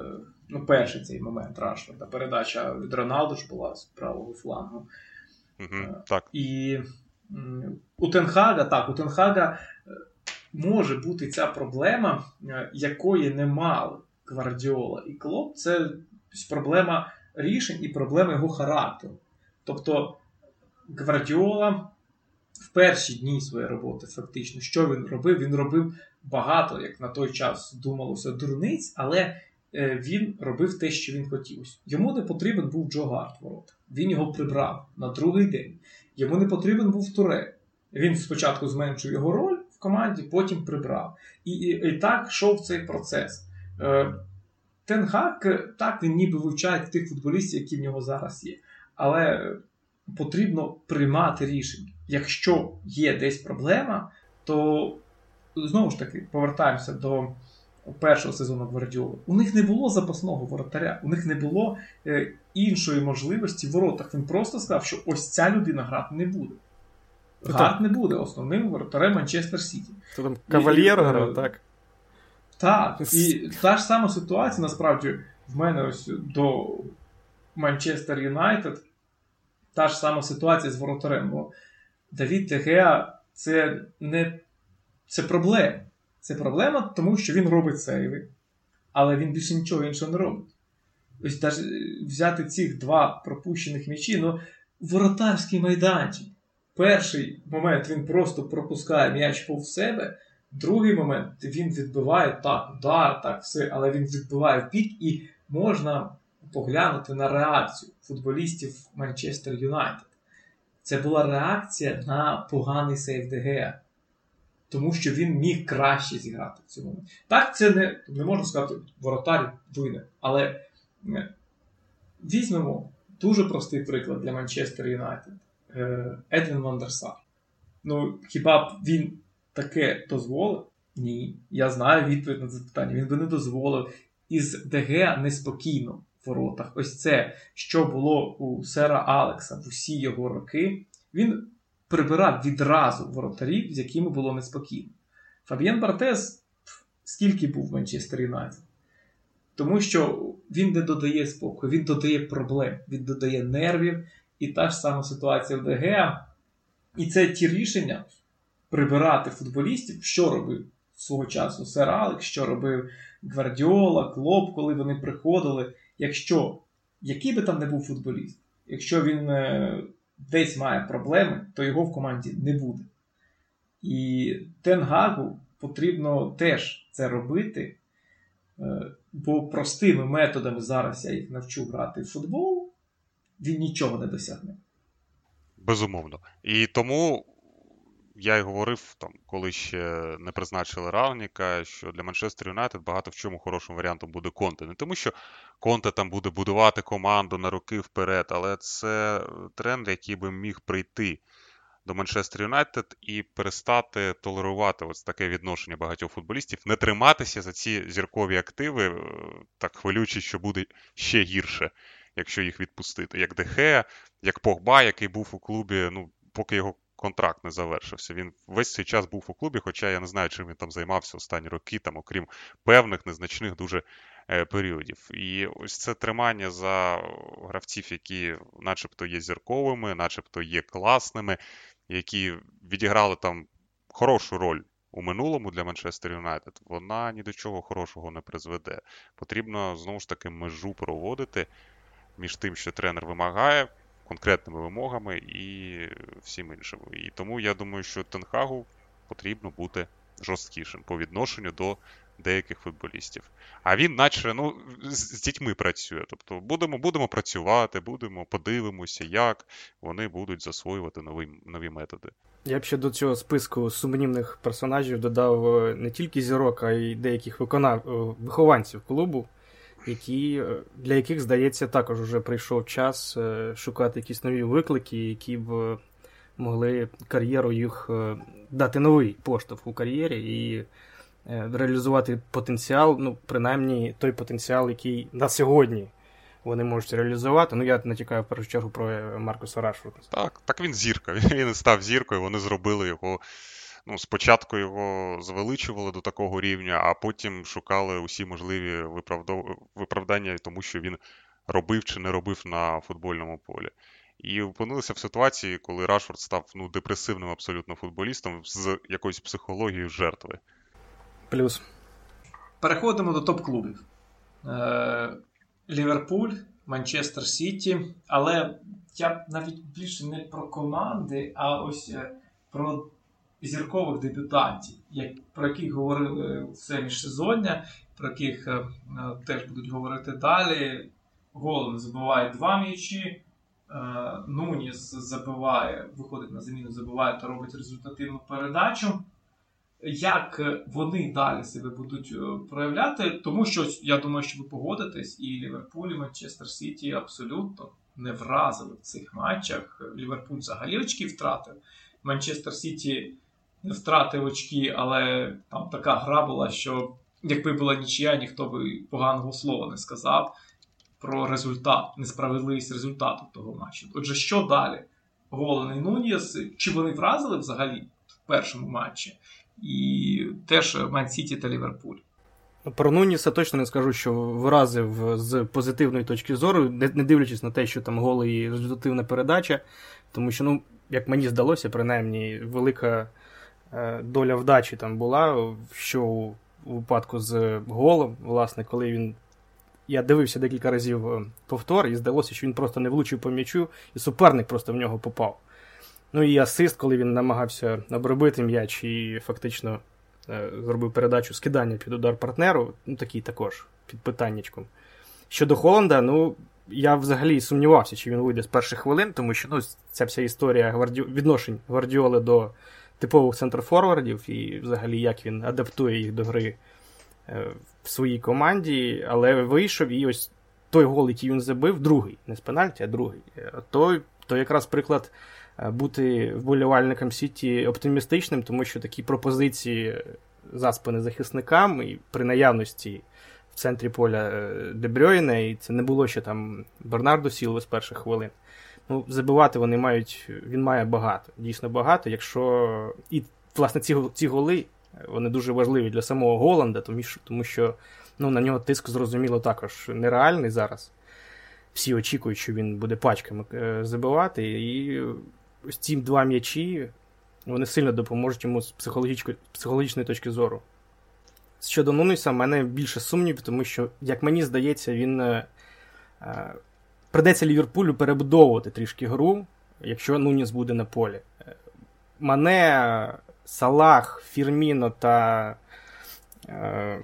ну, перший цей момент Рашфорда. Передача від Роналду ж була з правого флангу. Угу, так. І у Тенхага, так, у Тенхага е, може бути ця проблема, якої не мали Гвардіола і Клоп. Це проблема рішень і проблема його характеру. Тобто Гвардіола в перші дні своєї роботи, фактично, що він робив? Він робив багато, як на той час думалося, дурниць, але е, він робив те, що він хотів. Йому не потрібен був Джо Гарт ворота. Він його прибрав на другий день. Йому не потрібен був Туре. Він спочатку зменшив його роль в команді, потім прибрав. І, і, і так йшов цей процес. Е, Тенгак, так, він ніби вивчає тих футболістів, які в нього зараз є. Але потрібно приймати рішення. Якщо є десь проблема, то знову ж таки повертаємося до першого сезону Гвардіоли. У них не було запасного воротаря, у них не було е, іншої можливості в воротах. Він просто сказав, що ось ця людина грати не буде. Грати не буде основним воротарем Манчестер Сіті. Це там кавальєр грав, так? Так. І та ж сама ситуація, насправді, в мене ось до Манчестер Юнайтед та ж сама ситуація з воротарем. Бо Давід Тегеа це не це проблема. Це проблема, тому що він робить сейви, але він більше нічого іншого не робить. Ось навіть взяти цих два пропущених м'ячі, ну, воротарський майданчик. Перший момент він просто пропускає м'яч повз себе. Другий момент він відбиває так, удар, так, все, але він відбиває в пік і можна поглянути на реакцію футболістів Манчестер Юнайтед. Це була реакція на поганий сейф ДГ. Тому що він міг краще зіграти в цьому. Так, це не не можна сказати, воротар винен. Але візьмемо дуже простий приклад для Манчестер Юнайтед. Е, Едвін Вандерсар. Ну, хіба б він таке дозволив? Ні. Я знаю відповідь на це питання. Він би не дозволив. Із ДГ неспокійно воротах. Ось це, що було у Сера Алекса в усі його роки, він прибирав відразу воротарів, з якими було неспокійно. Фабієн Бартес скільки був в Манчестер Юнайтед? Тому що він не додає спокою, він додає проблем, він додає нервів, і та ж сама ситуація в ДГ. І це ті рішення прибирати футболістів, що робив свого часу Сер Алекс, що робив Гвардіола, Клоп, коли вони приходили якщо який би там не був футболіст, якщо він е, десь має проблеми, то його в команді не буде. І Тенгагу потрібно теж це робити, е, бо простими методами зараз я їх навчу грати в футбол, він нічого не досягне. Безумовно. І тому я й говорив, там, коли ще не призначили Равніка, що для Манчестер Юнайтед багато в чому хорошим варіантом буде Конте. Не тому, що Конте там буде будувати команду на роки вперед, але це тренд, який би міг прийти до Манчестер Юнайтед і перестати толерувати ось таке відношення багатьох футболістів, не триматися за ці зіркові активи, е, так хвилюючи, що буде ще гірше, якщо їх відпустити. Як Дехе, як Погба, який був у клубі, ну, поки його контракт не завершився. Він весь цей час був у клубі, хоча я не знаю, чим він там займався останні роки, там, окрім певних незначних дуже е, періодів. І ось це тримання за гравців, які начебто є зірковими, начебто є класними, які відіграли там хорошу роль. У минулому для Манчестер Юнайтед вона ні до чого хорошого не призведе. Потрібно знову ж таки межу проводити між тим, що тренер вимагає, конкретними вимогами і всім іншим. І тому я думаю, що Тенхагу потрібно бути жорсткішим по відношенню до деяких футболістів. А він, наче, ну, з, з дітьми працює. Тобто будемо будемо працювати, будемо подивимося, як вони будуть засвоювати нові, нові методи. Я б ще до цього списку сумнівних персонажів додав е, не тільки зірок, а й деяких виконав... Е, вихованців клубу, які, е, для яких, здається, також вже прийшов час шукати якісь нові виклики, які б могли кар'єру їх дати новий поштовх у кар'єрі і реалізувати потенціал, ну, принаймні той потенціал, який на сьогодні вони можуть реалізувати. Ну, я натякаю в першу чергу про е, Маркуса Рашфорда. Так, так він зірка. [laughs] Він став зіркою, вони зробили його. Ну, Спочатку його звеличували до такого рівня, а потім шукали усі можливі виправдання, тому що він робив чи не робив на футбольному полі. І опинилися в ситуації, коли Рашфорд став ну, депресивним абсолютно футболістом з якоюсь психологією жертви. Плюс. Переходимо до топ-клубів. Е, Ліверпуль, Манчестер Сіті. Але я б навіть більше не про команди, а ось е, про зіркових дебютантів, про яких говорили все міжсезоння, про яких е, е, теж будуть говорити далі. Голом забиває два м'ячі. Нуніс забиває, виходить на заміну, забиває та робить результативну передачу як е, вони далі себе будуть е, проявляти, тому що я думаю, що ви погодитесь, і Ліверпуль, і Манчестер Сіті абсолютно не вразили в цих матчах. Ліверпуль взагалі очки втратив. Манчестер Сіті втратив очки, але там така гра була, що якби була нічия, ніхто би поганого слова не сказав про результат, несправедливість результату того матчу. Отже, що далі? Голений Нуніс, чи вони вразили взагалі в першому матчі? і теж Ман Сіті та Ліверпуль. Про Нуніса точно не скажу, що вразив з позитивної точки зору, не, дивлячись на те, що там голи і результативна передача, тому що, ну, як мені здалося, принаймні, велика доля вдачі там була, що у випадку з голом, власне, коли він. Я дивився декілька разів е, повтор, і здалося, що він просто не влучив по м'ячу, і суперник просто в нього попав. Ну і асист, коли він намагався обробити м'яч і фактично е, зробив передачу скидання під удар партнеру, ну такий також під питаннячком. Щодо Холланда, ну я взагалі сумнівався, чи він вийде з перших хвилин, тому що ну, ця вся історія гварді... відношень Гвардіоли до типових центрфорвардів і взагалі як він адаптує їх до гри е, в своїй команді, але вийшов і ось той гол, який він забив, другий, не з пенальті, а другий. Е, той, то якраз приклад. Е, бути вболівальником Сіті оптимістичним, тому що такі пропозиції заспані захисникам і при наявності в центрі поля е, і це не було ще там Бернардо Сілви з перших хвилин. Ну, Забивати вони мають, він має багато, дійсно багато. Якщо. І, власне, ці ці голи вони дуже важливі для самого Голланда, тому що тому що ну, на нього тиск, зрозуміло, також нереальний зараз. Всі очікують, що він буде пачками е, забивати. І ось ці два м'ячі вони сильно допоможуть йому з психологічної точки зору. Щодо Нунєса, в мене більше сумнівів, тому що, як мені здається, він е, е, придеться Ліверпулю перебудовувати трішки гру, якщо Нунєс буде на полі. Мане, Салах, Фірміно та. Е,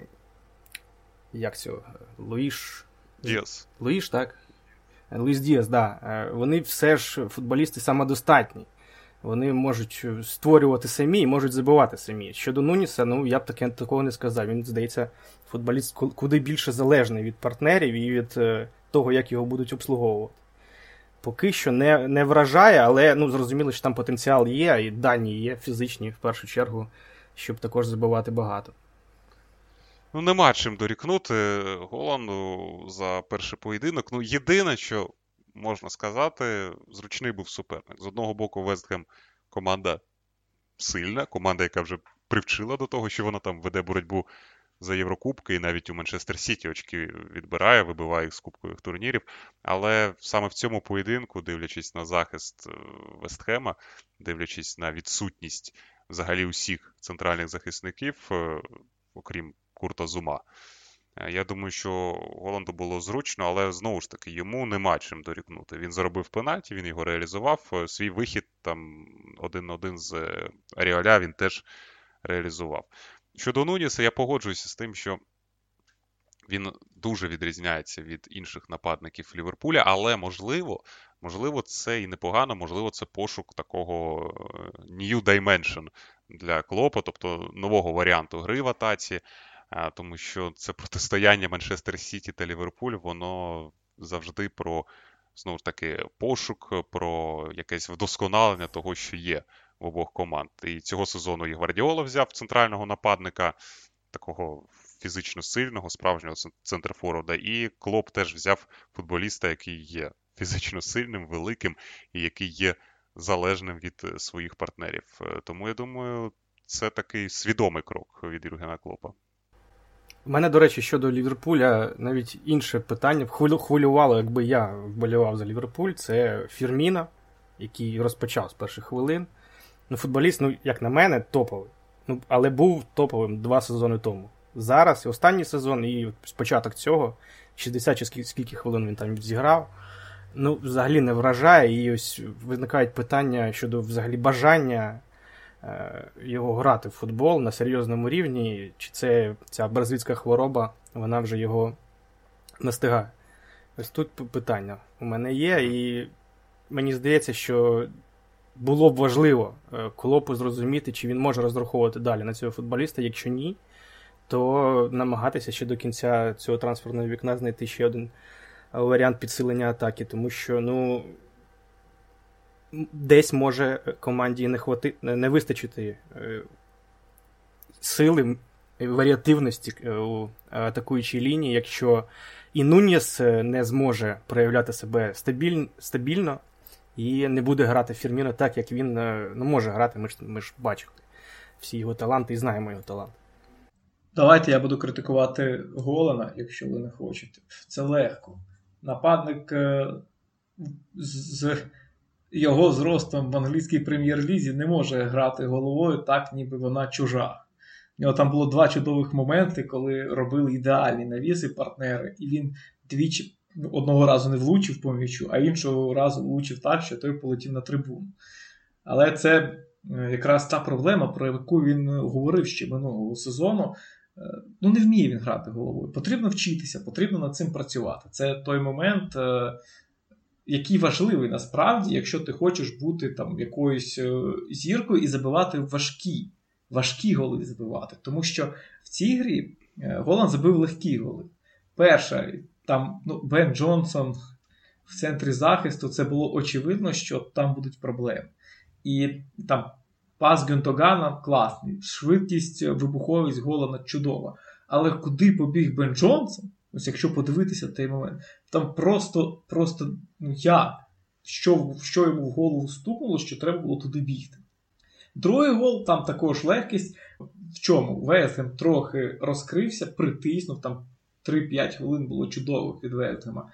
як цього? Луїш. Діас. Луїш, так? Луїс Діас, да, е, вони все ж футболісти самодостатні. Вони можуть створювати самі і можуть забивати самі. Щодо Нуніса, ну я б таке такого не сказав. Він здається, футболіст куди більше залежний від партнерів і від е, того, як його будуть обслуговувати. Поки що не не вражає, але ну, зрозуміло, що там потенціал є, і дані є фізичні в першу чергу, щоб також забивати багато. Ну, нема чим дорікнути Голланду за перший поєдинок. Ну, єдине, що можна сказати, зручний був суперник. З одного боку, Вестгем команда сильна, команда, яка вже привчила до того, що вона там веде боротьбу за Єврокубки, і навіть у Манчестер Сіті очки відбирає, вибиває їх з кубкових турнірів. Але саме в цьому поєдинку, дивлячись на захист е, Вестхема, дивлячись на відсутність взагалі усіх центральних захисників, е, окрім Курта Зума. Е, я думаю, що Голланду було зручно, але знову ж таки йому нема чим дорікнути. Він заробив пенальті, він його реалізував. Свій вихід там один на один з Аріоля він теж реалізував. Щодо Нуніса, я погоджуюся з тим, що він дуже відрізняється від інших нападників Ліверпуля, але можливо, можливо, це і непогано, можливо, це пошук такого е, new dimension для Клопа, тобто нового варіанту гри в атаці, е, тому що це [laughs] протистояння Манчестер Сіті та Ліверпуль, воно завжди про знову ж таки пошук, про якесь вдосконалення того, що є обох команд. І цього сезону і Гвардіола взяв центрального нападника, такого фізично сильного, справжнього центрфорварда, і Клоп теж взяв футболіста, який є фізично сильним, великим і який є залежним від е, своїх партнерів. Е, тому я думаю, це такий свідомий крок від Юргена Клопа. У мене, до речі, щодо Ліверпуля, навіть інше питання хвилювало, якби я вболівав за Ліверпуль, це Фірміна, який розпочав з перших хвилин. Ну, футболіст, ну, як на мене, топовий. Ну, Але був топовим два сезони тому. Зараз, і останній сезон, і спочаток цього, 60 чи скільки, хвилин він там зіграв. Ну, взагалі не вражає, і ось виникають питання щодо взагалі бажання е, його грати в футбол на серйозному рівні, чи це ця бразильська хвороба, вона вже його настигає. Ось тут питання у мене є, і мені здається, що було б важливо е, Клопу зрозуміти, чи він може розраховувати далі на цього футболіста. Якщо ні, то намагатися ще до кінця цього трансферного вікна знайти ще один е, варіант підсилення атаки, тому що, ну. Десь може команді не хвати... не вистачити е, сили варіативності у атакуючій лінії, якщо і Нуньєс не зможе проявляти себе стабіль... стабільно, і не буде грати Фірміно так, як він е, ну, може грати. Ми ж ми ж бачили всі його таланти і знаємо його талант. Давайте я буду критикувати Голана, якщо ви не хочете. Це легко. Нападник е, з його зростом в англійській прем'єр-лізі не може грати головою так, ніби вона чужа. У нього там було два чудових моменти, коли робили ідеальні навіси партнери, і він двічі одного разу не влучив по м'ячу, а іншого разу влучив так, що той полетів на трибуну. Але це е, якраз та проблема, про яку він говорив ще минулого сезону. Е, ну, не вміє він грати головою. Потрібно вчитися, потрібно над цим працювати. Це той момент, е, який важливий насправді, якщо ти хочеш бути там якоюсь зіркою і забивати важкі, важкі голи забивати. Тому що в цій грі Голланд забив легкі голи. Перша там ну, Бен Джонсон в центрі захисту, це було очевидно, що там будуть проблеми. І там пас Гюнтогана класний, швидкість, вибуховість Голана чудова. Але куди побіг Бен Джонсон? Ось якщо подивитися той момент, там просто просто ну як? Що що йому в голову стукнуло, що треба було туди бігти. Другий гол, там також легкість. В чому? Весем трохи розкрився, притиснув, там 3-5 хвилин було чудових від Вельтгема.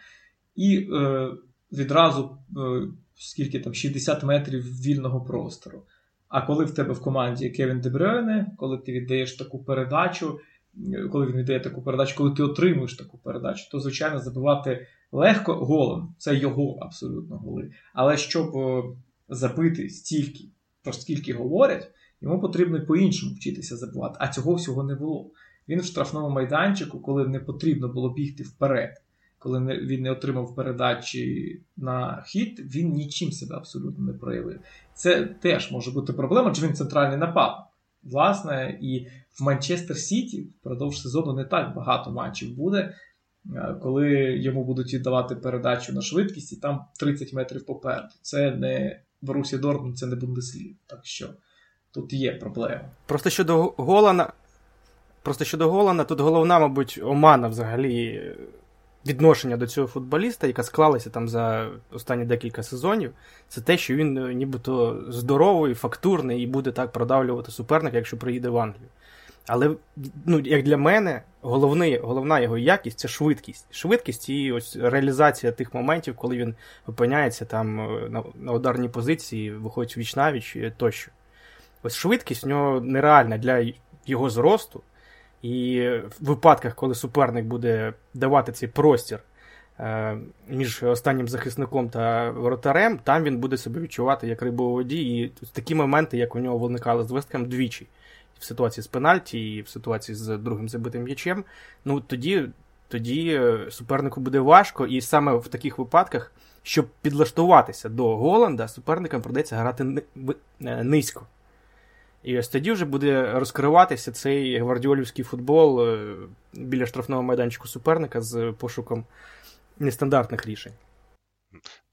І е, відразу е, скільки там 60 метрів вільного простору. А коли в тебе в команді Кевін Дебрюйне, коли ти віддаєш таку передачу, е, коли він віддає таку передачу, коли ти отримуєш таку передачу, то, звичайно, забивати легко голом. Це його абсолютно голи. Але щоб е, забити стільки, про скільки говорять, йому потрібно по-іншому вчитися забивати. А цього всього не було. Він в штрафному майданчику, коли не потрібно було бігти вперед, коли він не отримав передачі на хід, він нічим себе абсолютно не проявив. Це теж може бути проблема, адже він центральний напад. Власне, і в Манчестер Сіті впродовж сезону не так багато матчів буде, е, коли йому будуть віддавати передачу на швидкість, і там 30 метрів попереду. Це не Борусія Дортмунд, це не Бундеслів. Так що тут є проблема. Просто щодо Голана. Просто щодо Голана, тут головна, мабуть, омана взагалі відношення до цього футболіста, яка склалася там за останні декілька сезонів, це те, що він е, нібито здоровий, фактурний і буде так продавлювати суперника, якщо приїде в Англію. Але ну, як для мене, головний, головна його якість це швидкість. Швидкість і ось реалізація тих моментів, коли він опиняється там е, на, на ударній позиції, виходить віч навіч тощо. Ось швидкість в нього нереальна для його зросту. І в випадках, коли суперник буде давати цей простір е, між останнім захисником та воротарем, там він буде себе відчувати як рибу у воді. І такі моменти, як у нього виникали з Весткем, двічі. В ситуації з пенальті, і в ситуації з другим забитим м'ячем. Ну тоді тоді е, супернику буде важко, і саме в таких випадках, щоб підлаштуватися до Голланда, суперникам придеться грати е, низько. І ось тоді вже буде розкриватися цей гвардіолівський футбол е, біля штрафного майданчику суперника з пошуком нестандартних рішень.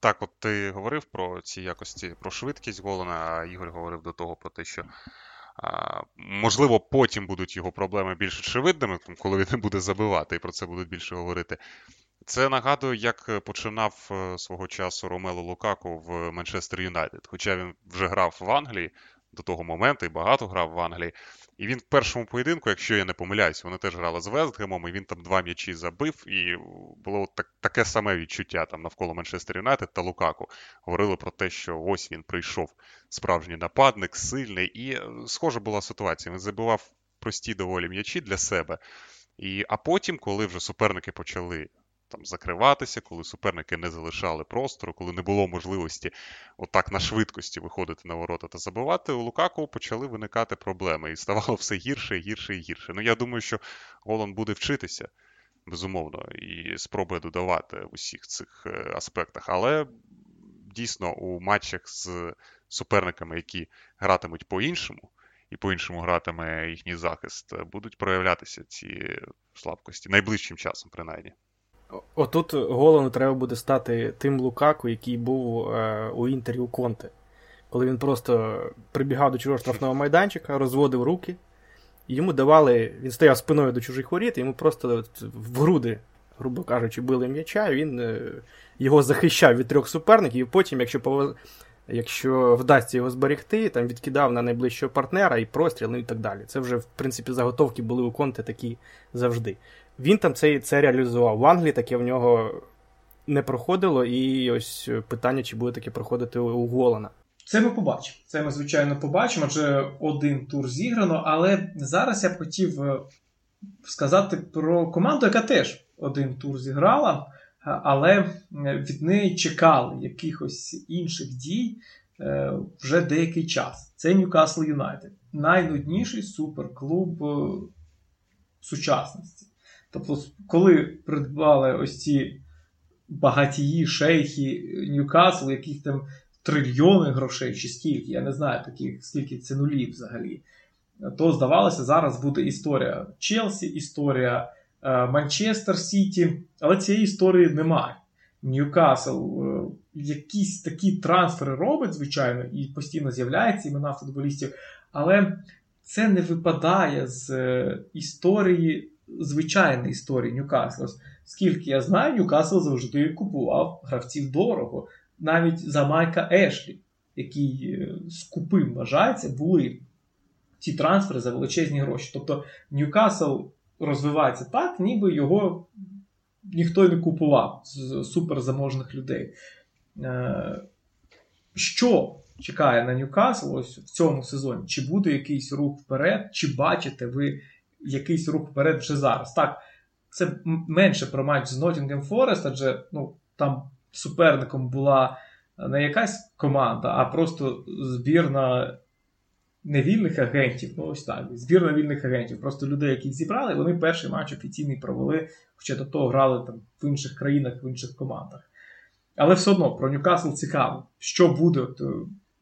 Так, от ти говорив про ці якості, про швидкість Голена, а Ігор говорив до того про те, що а, можливо потім будуть його проблеми більш очевидними, коли він не буде забивати, і про це будуть більше говорити. Це нагадує, як починав е, свого часу Ромело Лукаку в Манчестер Юнайтед. Хоча він вже грав в Англії, до того моменту і багато грав в Англії. І він в першому поєдинку, якщо я не помиляюсь, вони теж грали з Вестгемом, і він там два м'ячі забив, і було так, таке саме відчуття там навколо Манчестер Юнайтед та Лукаку. Говорили про те, що ось він прийшов справжній нападник, сильний, і е, схожа була ситуація. Він забивав прості доволі м'ячі для себе. І, А потім, коли вже суперники почали там закриватися, коли суперники не залишали простору, коли не було можливості отак на швидкості виходити на ворота та забивати, у Лукаку почали виникати проблеми. І ставало все гірше, гірше і гірше. Ну я думаю, що Голан буде вчитися. Безумовно, і спробує додавати в усіх цих е, аспектах. Але дійсно у матчах з суперниками, які гратимуть по-іншому, і по-іншому гратиме їхній захист, будуть проявлятися ці слабкості найближчим часом, принаймні. Отут Голану треба буде стати тим Лукаку, який був е, у інтері у Конте. Коли він просто прибігав до чужого штрафного майданчика, розводив руки, і йому давали, він стояв спиною до чужих воріт, йому просто в груди, грубо кажучи, били м'яча, він е, його захищав від трьох суперників, і потім, якщо повез... якщо вдасться його зберегти, там відкидав на найближчого партнера і простріл, ну і так далі. Це вже, в принципі, заготовки були у Конте такі завжди. Він там це це реалізував. В Англії таке в нього не проходило, і ось питання, чи буде таке проходити у Голана. Це ми побачимо. Це ми, звичайно, побачимо. Адже один тур зіграно, але зараз я б хотів е, сказати про команду, яка теж один тур зіграла, але від неї чекали якихось інших дій е, вже деякий час. Це Ньюкасл Юнайтед. Найнудніший суперклуб е, сучасності. Тобто, коли придбали ось ці багатії, шейхи Ньюкасл, яких там трильйони грошей, чи скільки, я не знаю, таких, скільки це нулів взагалі, то здавалося, зараз буде історія Челсі, історія е, Манчестер Сіті, але цієї історії немає. Ньюкасл е, якісь такі трансфери робить, звичайно, і постійно з'являються імена футболістів, але це не випадає з е, історії звичайної історії Ньюкасла. Скільки я знаю, Ньюкасл завжди купував гравців дорого. Навіть за Майка Ешлі, який е, скупим вважається, були ці трансфери за величезні гроші. Тобто Ньюкасл розвивається так, ніби його ніхто не купував з суперзаможних людей. Е, що чекає на Ньюкасл ось в цьому сезоні? Чи буде якийсь рух вперед, чи бачите ви якийсь рух вперед вже зараз. Так, це менше про матч з Nottingham Forest, адже ну, там суперником була не якась команда, а просто збірна невільних агентів. Ну, ось так, збірна вільних агентів. Просто людей, яких зібрали, вони перший матч офіційний провели, хоча до того грали там в інших країнах, в інших командах. Але все одно про Ньюкасл цікаво, що буде е,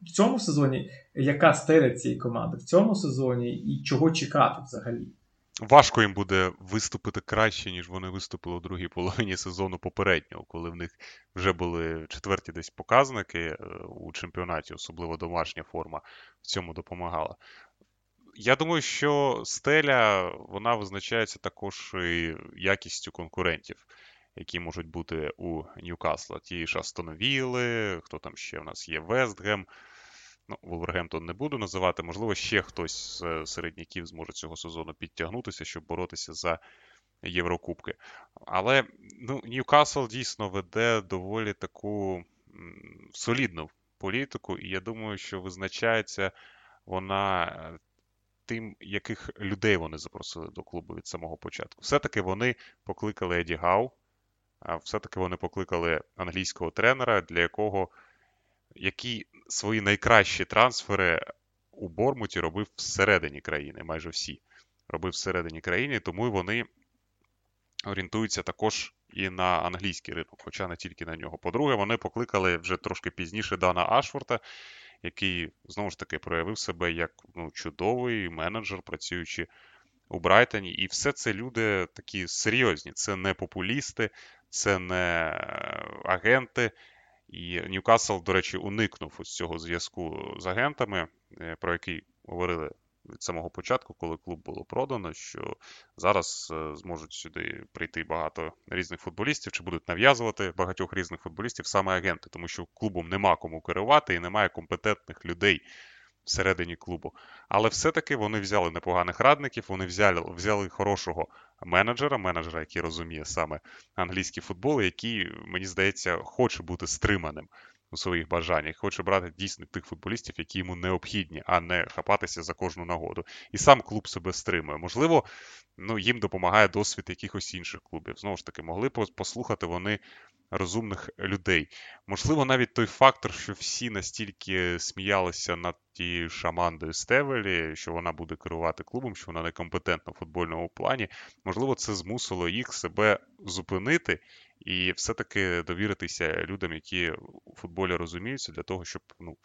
в цьому сезоні, яка стеля цієї команди в цьому сезоні і чого чекати взагалі. Важко їм буде виступити краще, ніж вони виступили у другій половині сезону попереднього, коли в них вже були четверті десь показники е, у чемпіонаті, особливо домашня форма в цьому допомагала. Я думаю, що стеля вона визначається також і якістю конкурентів. які можуть бути у Ньюкасла. Ті ж Астон Вілли, хто там ще в нас є Вестгем. Ну, Вулвергемптон не буду називати. Можливо, ще хтось з середняків зможе цього сезону підтягнутися, щоб боротися за Єврокубки. Але ну, Ньюкасл дійсно веде доволі таку солідну політику, і я думаю, що визначається вона е, тим, яких людей вони запросили до клубу від самого початку. Все-таки вони покликали Еді Гау, все-таки вони покликали англійського тренера, для якого який свої найкращі трансфери у Бормуті робив всередині країни, майже всі. Робив всередині країни, тому вони орієнтуються також і на англійський ринок, хоча не тільки на нього. По-друге, вони покликали вже трошки пізніше Дана Ашфорта, який знову ж таки проявив себе як ну, чудовий менеджер, працюючи у Брайтоні. І все це люди такі серйозні. Це не популісти, це не агенти. І Ньюкасл, до речі, уникнув ось цього зв'язку з агентами, е, про який говорили від самого початку, коли клуб було продано, що зараз е, зможуть сюди прийти багато різних футболістів, чи будуть нав'язувати багатьох різних футболістів саме агенти, тому що клубом нема кому керувати і немає компетентних людей. Всередині клубу. Але все-таки вони взяли непоганих радників, вони взяли взяли хорошого менеджера, менеджера, який розуміє саме англійський футбол, який, мені здається, хоче бути стриманим у своїх бажаннях, хоче брати дійсно тих футболістів, які йому необхідні, а не хапатися за кожну нагоду. І сам клуб себе стримує. Можливо, ну, їм допомагає досвід якихось інших клубів. Знову ж таки, могли послухати вони розумних людей. Можливо, навіть той фактор, що всі настільки сміялися над тією шамандою Стевелі, що вона буде керувати клубом, що вона некомпетентна в футбольному плані. Можливо, це змусило їх себе зупинити і все-таки довіритися людям, які у футболі розуміються, для того, щоб ну,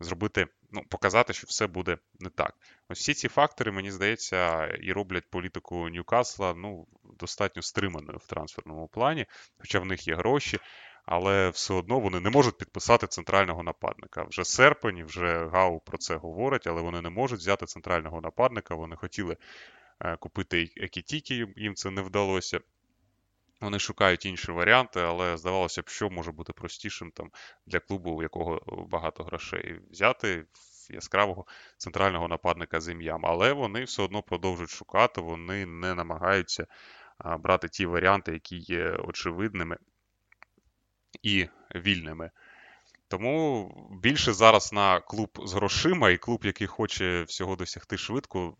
зробити, ну, показати, що все буде не так. Ось всі ці фактори, мені здається, і роблять політику Ньюкасла ну, достатньо стриманою в трансферному плані, хоча в них є гроші. Але все одно вони не можуть підписати центрального нападника. Вже серпень, вже Гау про це говорить, але вони не можуть взяти центрального нападника. Вони хотіли е, купити Екітікі, їм це не вдалося. Вони шукають інші варіанти, але здавалося б, що може бути простішим там для клубу, у якого багато грошей, взяти яскравого центрального нападника з ім'ям. Але вони все одно продовжують шукати, вони не намагаються брати ті варіанти, які є очевидними і вільними. Тому більше зараз на клуб з грошима, і клуб, який хоче всього досягти швидко,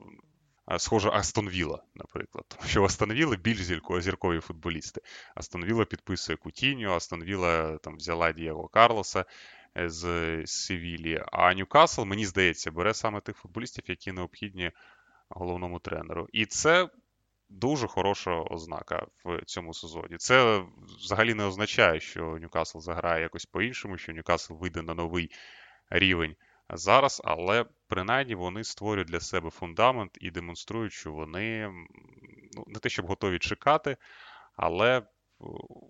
схоже, Астон Вілла, наприклад. Тому що Астон Вілла більш зіркові футболісти. Астон Вілла підписує Кутіньо, Астон Вілла там взяла Дієго Карлоса е, з Севілі. А Ньюкасл, мені здається, бере саме тих футболістів, які необхідні головному тренеру. І це. Дуже хороша ознака в цьому сезоні. Це взагалі не означає, що Ньюкасл заграє якось по-іншому, що Ньюкасл вийде на новий рівень зараз, але принаймні вони створюють для себе фундамент і демонструють, що вони ну, не те, щоб готові чекати, але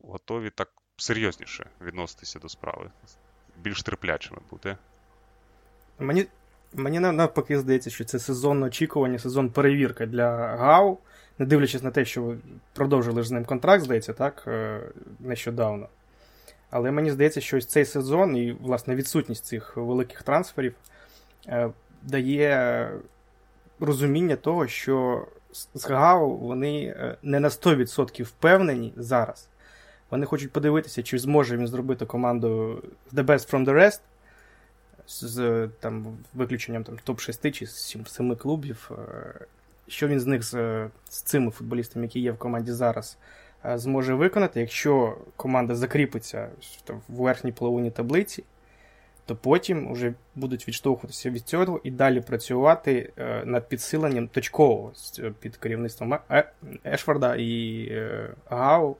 готові так серйозніше відноситися до справи, більш терплячими бути. Мені мені навпаки здається, що це сезон очікування, сезон перевірки для ГАУ, не дивлячись на те, що ви продовжили ж з ним контракт, здається, так, е, нещодавно. Але мені здається, що ось цей сезон і, власне, відсутність цих великих трансферів е, дає розуміння того, що з ГАУ вони е, не на 100% впевнені зараз. Вони хочуть подивитися, чи зможе він зробити команду The Best from the Rest з там, виключенням там, топ-6 чи 7 клубів. Е, що він з них з, з цими футболістами, які є в команді зараз, зможе виконати. Якщо команда закріпиться в верхній половині таблиці, то потім вже будуть відштовхуватися від цього і далі працювати е, над підсиленням точкового під керівництвом е, Ешфорда і Гау.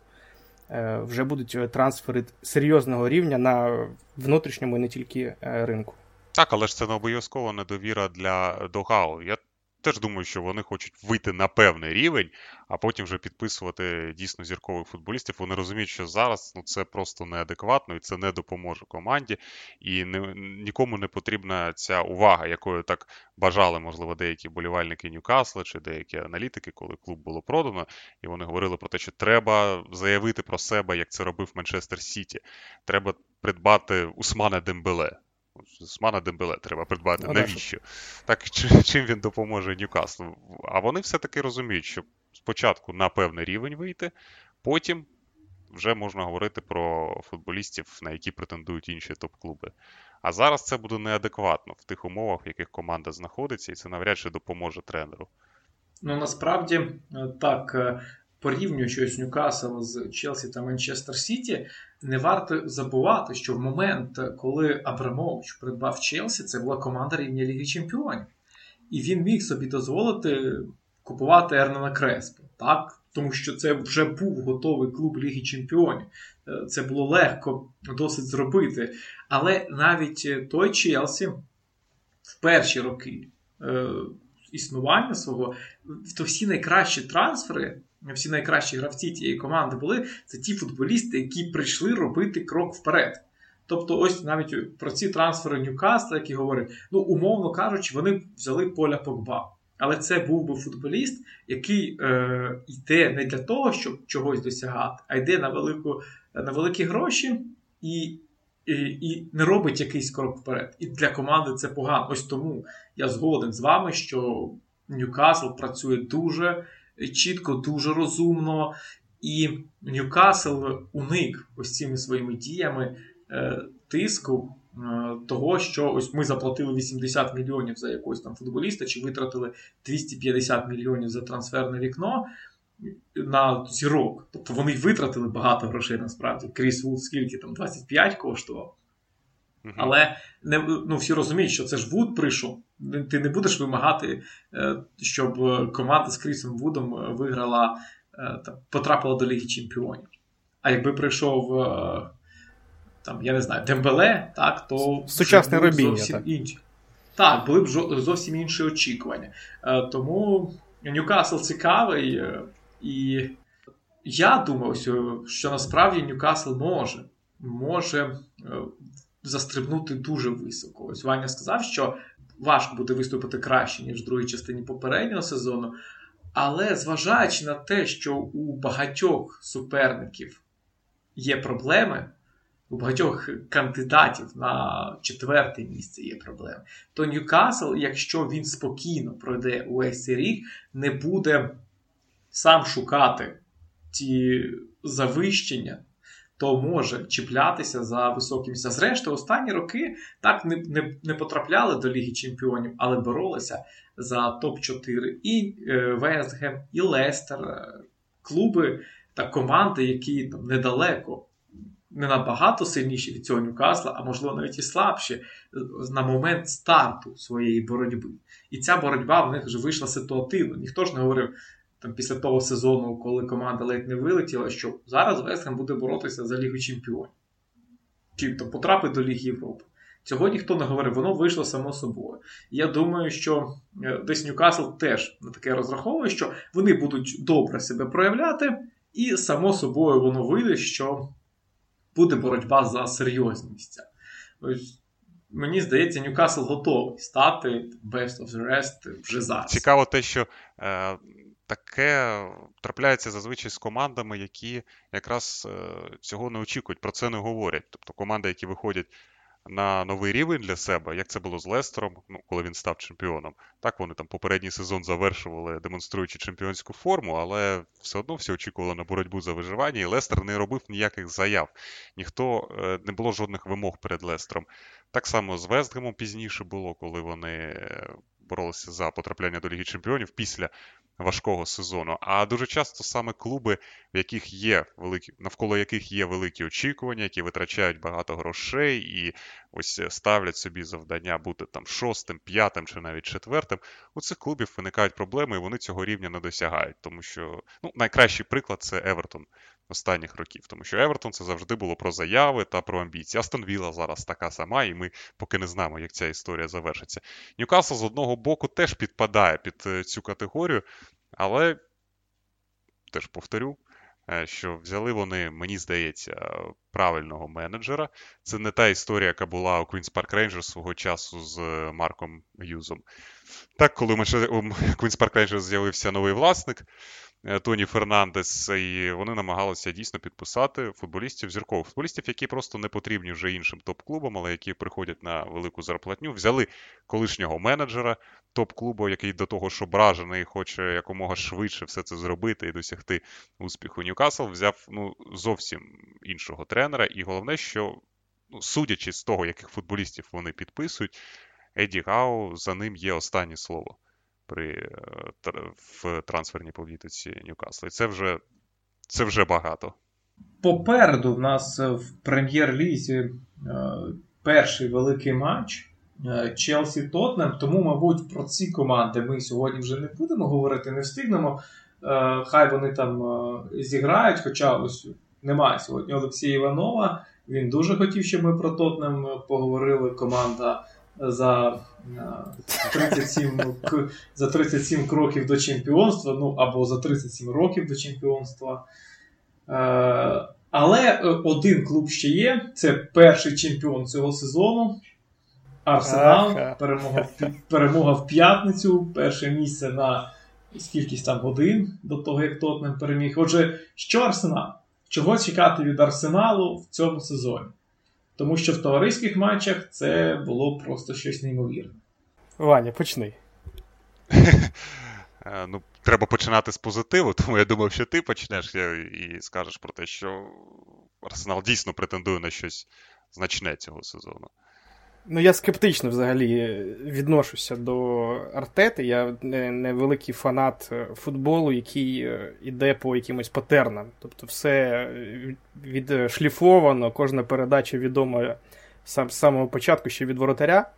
Вже будуть трансфери серйозного рівня на внутрішньому і не тільки ринку. Так, але ж це не обов'язково недовіра для до Гау. Я теж думаю, що вони хочуть вийти на певний рівень, а потім вже підписувати дійсно зіркових футболістів. Вони розуміють, що зараз ну, це просто неадекватно і це не допоможе команді, і не, нікому не потрібна ця увага, якою так бажали, можливо, деякі болівальники Ньюкасла чи деякі аналітики, коли клуб було продано, і вони говорили про те, що треба заявити про себе, як це робив Манчестер Сіті. Треба придбати Усмана Дембеле. Усмана Дембеле треба придбати. Ну, Навіщо? Так чим він допоможе Ньюкаслу? А вони все-таки розуміють, що спочатку на певний рівень вийти, потім вже можна говорити про футболістів, на які претендують інші топ-клуби. А зараз це буде неадекватно в тих умовах, в яких команда знаходиться, і це навряд чи допоможе тренеру. Ну насправді е, так, е, порівнюючи Ньюкасл з Челсі та Манчестер Сіті, не варто забувати, що в момент, коли Абрамович придбав Челсі, це була команда рівня Ліги Чемпіонів. І він міг собі дозволити купувати Ернана Креспо. Так? Тому що це вже був готовий клуб Ліги Чемпіонів. Е, це було легко досить зробити. Але навіть той Челсі в перші роки е, існування свого, то всі найкращі трансфери всі найкращі гравці тієї команди були, це ті футболісти, які прийшли робити крок вперед. Тобто, ось навіть про ці трансфери Ньюкасла, які говорять, ну, умовно кажучи, вони взяли поля Погба. Але це був би футболіст, який е, йде не для того, щоб чогось досягати, а йде на велику, на великі гроші і, і і, не робить якийсь крок вперед. І для команди це погано. Ось тому я згоден з вами, що Ньюкасл працює дуже чітко, дуже розумно. І Ньюкасл уник ось цими своїми діями е, тиску е, того, що ось ми заплатили 80 мільйонів за якогось там футболіста, чи витратили 250 мільйонів за трансферне вікно на зірок. Тобто вони витратили багато грошей насправді. Кріс Вуд скільки там 25 коштував. Але не, ну, всі розуміють, що це ж Вуд прийшов. Ти не будеш вимагати, е, щоб команда з Крісом Вудом е, виграла, е, там, потрапила до Ліги Чемпіонів. А якби прийшов там, я не знаю, Дембеле, так, то сучасне робіння, зовсім так. інші. Так, були б зовсім інші очікування. Тому Ньюкасл цікавий, і я думаю, що насправді Ньюкасл може може застрибнути дуже високо. Ось Ваня сказав, що важко буде виступити краще, ніж в другій частині попереднього сезону. Але зважаючи на те, що у багатьох суперників є проблеми, у багатьох кандидатів на четверте місце є проблеми, то Ньюкасл, якщо він спокійно пройде увесь цей рік, не буде сам шукати ті завищення то може чіплятися за високі місця. Зрештою, останні роки так не не, не потрапляли до Ліги Чемпіонів, але боролися за топ-4 і е, Вестгем, і Лестер, е, клуби та команди, які там недалеко. Не набагато сильніші від цього Ньюкасла, а можливо навіть і слабші е, на момент старту своєї боротьби. І ця боротьба в них вже вийшла ситуативно. Ніхто ж не говорив, там після того сезону, коли команда ледь не вилетіла, що зараз Вестхем буде боротися за Лігу Чемпіонів. Чи то потрапить до Ліги Європи. Цього ніхто не говорив, воно вийшло само собою. Я думаю, що е, десь Ньюкасл теж на таке розраховує, що вони будуть добре себе проявляти, і само собою воно вийде, що буде боротьба за серйозні місця. Мені здається, Ньюкасл готовий стати best of the rest вже зараз. Цікаво те, що е, таке трапляється зазвичай з командами, які якраз е, цього не очікують, про це не говорять. Тобто команди, які виходять на новий рівень для себе, як це було з Лестером, ну, коли він став чемпіоном. Так вони там попередній сезон завершували, демонструючи чемпіонську форму, але все одно всі очікували на боротьбу за виживання, і Лестер не робив ніяких заяв. Ніхто е, не було жодних вимог перед Лестером. Так само з Вестгемом пізніше було, коли вони е, боролися за потрапляння до Ліги Чемпіонів після важкого сезону. А дуже часто саме клуби, в яких є великі, навколо яких є великі очікування, які витрачають багато грошей і ось ставлять собі завдання бути там шостим, п'ятим чи навіть четвертим. У цих клубів виникають проблеми, і вони цього рівня не досягають. Тому що ну, найкращий приклад це Евертон. Останніх років. Тому що Евертон це завжди було про заяви та про амбіції. Астон Вілла зараз така сама, і ми поки не знаємо, як ця історія завершиться. Ньюкасл з одного боку теж підпадає під е, цю категорію, але теж повторю. Е, що взяли вони, мені здається, правильного менеджера. Це не та історія, яка була у Queen's Park Rangers свого часу з Марком Юзом. Так, коли у Queen's Park Rangers з'явився новий власник, Е, Тоні Фернандес, і вони намагалися дійсно підписати футболістів зіркових футболістів, які просто не потрібні вже іншим топ-клубам, але які приходять на велику зарплатню. Взяли колишнього менеджера топ-клубу, який до того, що бражений, хоче якомога швидше все це зробити і досягти успіху. Ньюкасл взяв ну, зовсім іншого тренера, і головне, що ну, судячи з того, яких футболістів вони підписують, Еді Гау за ним є останнє слово при, е, в трансферній політиці Ньюкасла. І це вже, це вже багато. Попереду в нас в прем'єр-лізі е, перший великий матч Челсі Тотнем. Тому, мабуть, про ці команди ми сьогодні вже не будемо говорити, не встигнемо. Хай вони там зіграють, хоча ось немає сьогодні Олексія Іванова. Він дуже хотів, щоб ми про Тотнем поговорили. Команда за 37 за 37 кроків до чемпіонства, ну або за 37 років до чемпіонства. Е, але е, один клуб ще є. Це перший чемпіон цього сезону. Арсенал. Перемога перемога в п'ятницю. Перше місце на скількись там годин до того, як Тотнем переміг. Отже, що Арсенал? Чого чекати від Арсеналу в цьому сезоні? Тому що в товариських матчах це було просто щось неймовірне. Ваня, почни. [laughs] Е, ну, Треба починати з позитиву, [laughs] тому я думав, що ти почнеш і скажеш про те, що Арсенал дійсно претендує на щось значне цього сезону. Ну, я скептично взагалі відношуся до Артети. Я не, не великий фанат е, футболу, який йде е, по якимось патернам. Тобто, все відшліфовано, кожна передача відома сам, з самого початку ще від воротаря.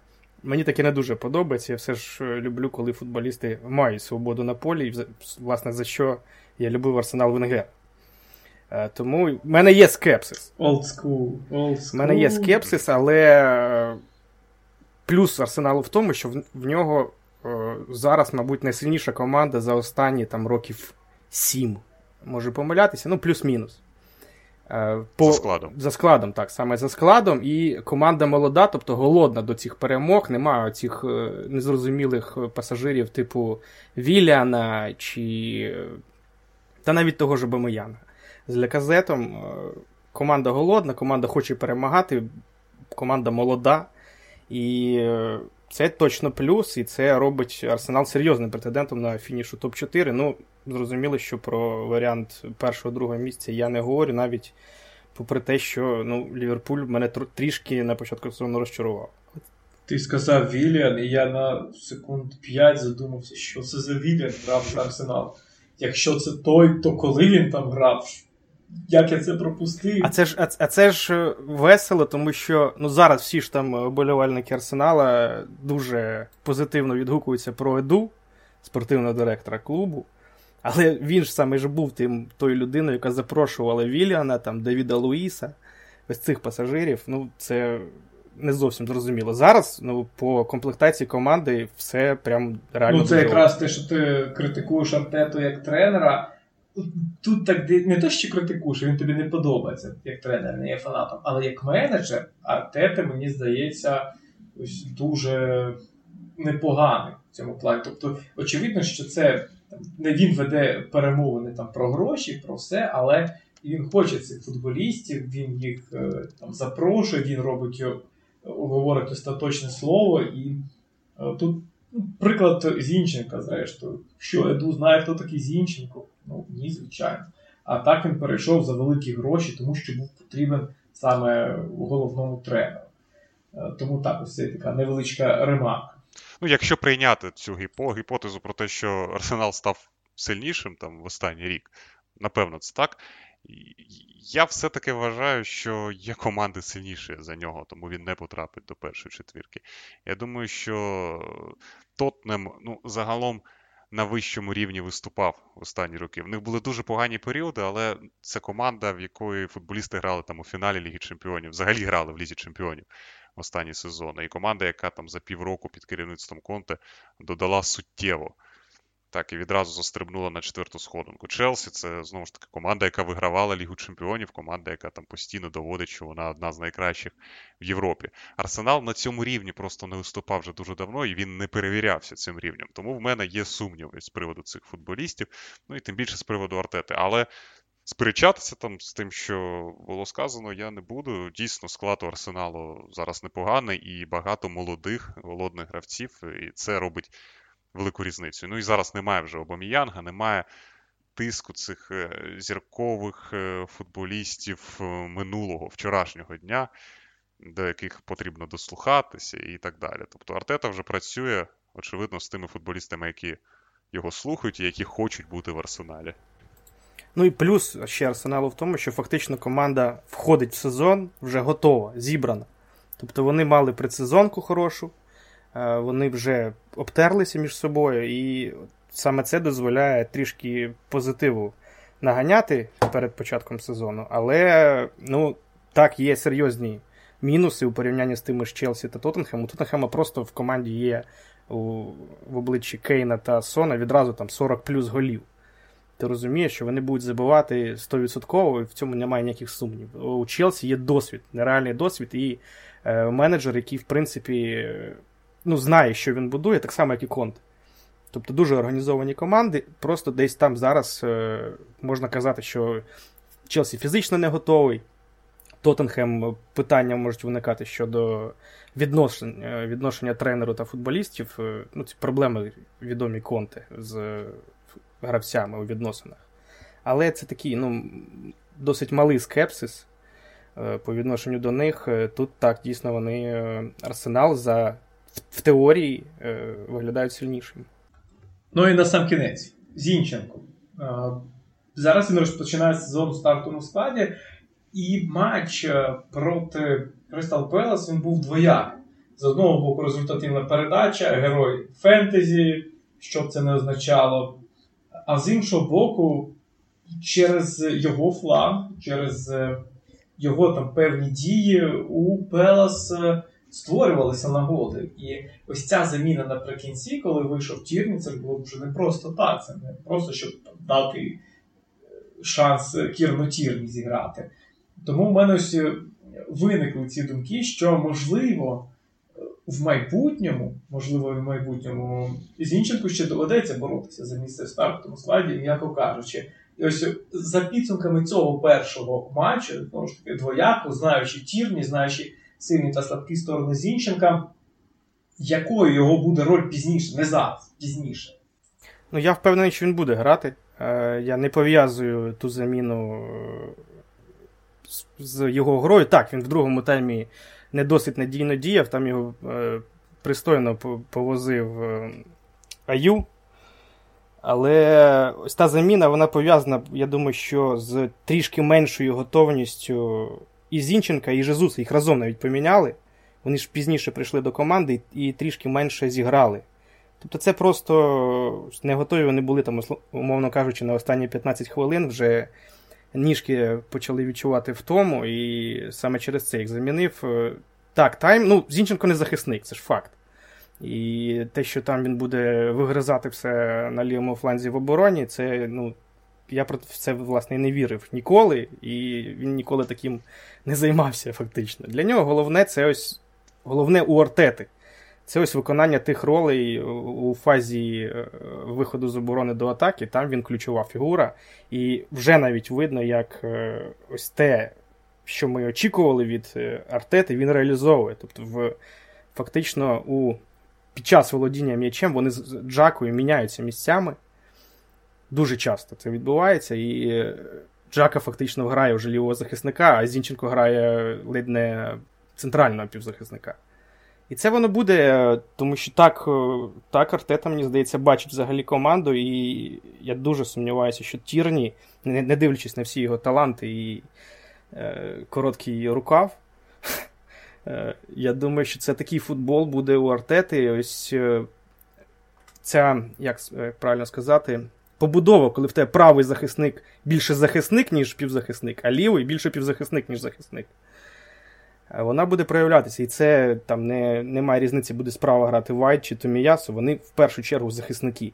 Мені таке не дуже подобається. Я все ж е, люблю, коли футболісти мають свободу на полі, і власне за що я любив Арсенал Венгер. Тому в мене є скепсис. Old school. Old school. У мене є скепсис, але плюс Арсеналу в тому, що в, в нього е, зараз, мабуть, найсильніша команда за останні там років сім. Може помилятися, ну, плюс-мінус. Е, по, За складом. За складом, так, саме за складом. І команда молода, тобто голодна до цих перемог. Немає цих е, незрозумілих пасажирів, типу Віліана чи. Та навіть того ж Бамияна. З Леказетом. Е, команда голодна, команда хоче перемагати, команда молода. І е, це точно плюс, і це робить Арсенал серйозним претендентом на фінішу топ-4. Ну, зрозуміло, що про варіант першого-другого місця я не говорю, навіть попри те, що ну, Ліверпуль мене трішки на початку сезону розчарував. Ти сказав Віліан, і я на секунд 5 задумався, що це за Віліан грав за Арсенал. Якщо це той, то коли він там грав? Як я це пропустив? А це ж а, а це ж е, весело, тому що ну зараз всі ж там болівальники Арсенала дуже позитивно відгукуються про Еду, спортивного директора клубу. Але він ж саме ж був тим тою людиною, яка запрошувала Віліана, там, Давіда Луїса, ось цих пасажирів. Ну, це не зовсім зрозуміло. Зараз ну, по комплектації команди все прям реально. Ну, це якраз те, що ти критикуєш Артету як тренера тут так не то, що критикуєш, він тобі не подобається як тренер, не є фанатом, але як менеджер, Артета, мені здається, ось дуже непоганий в цьому плані. Тобто, очевидно, що це не він веде перемовини там про гроші, про все, але він хоче цих футболістів, він їх е, там запрошує, він робить говорить остаточне слово, і е, тут ну, приклад Зінченка, зрештою, що Еду знає, хто такий Зінченко. Ну, ні, звичайно. А так він перейшов за великі гроші, тому що був потрібен саме головному тренеру. Е, тому так, ось це така невеличка ремарка. Ну, якщо прийняти цю гіпотезу про те, що Арсенал став сильнішим там в останній рік, напевно, це так. Я все-таки вважаю, що є команди сильніші за нього, тому він не потрапить до першої четвірки. Я думаю, що Тотнем, ну, загалом на вищому рівні виступав останні роки. В них були дуже погані періоди, але це команда, в якої футболісти грали там у фіналі Ліги Чемпіонів, взагалі грали в Лізі Чемпіонів останні сезони. І команда, яка там за півроку під керівництвом Конте додала суттєво. Так, і відразу застрибнула на четверту сходинку. Челсі це знову ж таки команда, яка вигравала Лігу Чемпіонів, команда, яка там постійно доводить, що вона одна з найкращих в Європі. Арсенал на цьому рівні просто не виступав вже дуже давно, і він не перевірявся цим рівнем. Тому в мене є сумніви з приводу цих футболістів, ну і тим більше з приводу Артети. Але сперечатися там з тим, що було сказано, я не буду. Дійсно, склад у Арсеналу зараз непоганий і багато молодих голодних гравців, і це робить велику різницю. Ну і зараз немає вже Обаміянга, немає тиску цих е, зіркових е, футболістів е, минулого, вчорашнього дня, до яких потрібно дослухатися і так далі. Тобто Артета вже працює, очевидно, з тими футболістами, які його слухають і які хочуть бути в арсеналі. Ну і плюс ще арсеналу в тому, що фактично команда входить в сезон вже готова, зібрана. Тобто вони мали предсезонку хорошу, вони вже обтерлися між собою, і саме це дозволяє трішки позитиву наганяти перед початком сезону. Але ну, так, є серйозні мінуси у порівнянні з тими ж Челсі та Тоттенхем. У Тоттенхема просто в команді є у, в обличчі Кейна та Сона відразу там 40 плюс голів. Ти розумієш, що вони будуть забивати 100%, і в цьому немає ніяких сумнівів. У Челсі є досвід, нереальний досвід, і е, менеджер, який, в принципі, ну, знає, що він будує, так само, як і Конт. Тобто дуже організовані команди. Просто десь там зараз е, можна казати, що Челсі фізично не готовий. Тоттенхем питання можуть виникати щодо відношень, е, відношення тренеру та футболістів. Е, ну, Ці проблеми відомі конти з гравцями у відносинах. Але це такий ну, досить малий скепсис е, по відношенню до них. Тут так дійсно вони арсенал за в теорії е, виглядають сильнішими. Ну і на сам кінець. Зінченко. Е, зараз він розпочинає сезон у стартовому складі, і матч е, проти Кристал Пелас він був двоякий. З одного боку, результативна передача, герой фентезі, що б це не означало. А з іншого боку, через його фланг, через його там певні дії у Пелас створювалися нагоди. І ось ця заміна наприкінці, коли вийшов Тірні, це було вже не просто так, це не просто щоб дати е, шанс Кірну Тірні зіграти. Тому в мене ось е, виникли ці думки, що можливо. В майбутньому, можливо, в майбутньому Зінченку ще доведеться боротися за місце в стартовому складі, м'яко кажучи. І ось за підсумками цього першого матчу, знову ж таки, двояко, знаючи Тірні, знаючи сильні та слабкі сторони Зінченка. Якою його буде роль пізніше, не зараз, пізніше? Ну, я впевнений, що він буде грати. Е, я не пов'язую ту заміну е, з його грою. Так, він в другому таймі не досить надійно діяв, там його е, пристойно повозив Аю. Але ось та заміна вона пов'язана, я думаю, що з трішки меншою готовністю і Зінченка, і Жезуса їх разом навіть поміняли. Вони ж пізніше прийшли до команди і трішки менше зіграли. Тобто це просто не готові вони були, там, умовно кажучи, на останні 15 хвилин вже ніжки почали відчувати втому, і саме через це їх замінив. Так, тайм. Ну, Зінченко не захисник, це ж факт. І те, що там він буде вигризати все на лівому фланзі в обороні, це ну, я про це власне не вірив ніколи, і він ніколи таким не займався фактично. Для нього головне це ось головне у Артети. Це ось виконання тих ролей у фазі е, виходу з оборони до атаки. Там він ключова фігура. І вже навіть видно, як е, ось те, що ми очікували від е, Артети, він реалізовує. Тобто, в, фактично, у, під час володіння м'ячем вони з Джакою міняються місцями. Дуже часто це відбувається, і Джака фактично грає вже лівого захисника, а Зінченко грає ледь не центрального півзахисника. І це воно буде, тому що так так Артета, мені здається, бачить взагалі команду, і я дуже сумніваюся, що Тірні, не, не дивлячись на всі його таланти і е, короткий рукав. [laughs] Е, я думаю, що це такий футбол буде у Артети. Ось е, ця, як правильно сказати, побудова, коли в тебе правий захисник більше захисник, ніж півзахисник, а лівий більше півзахисник, ніж захисник. Вона буде проявлятися. І це там не, немає різниці, буде справа грати Вайт чи Томіясу, вони в першу чергу захисники.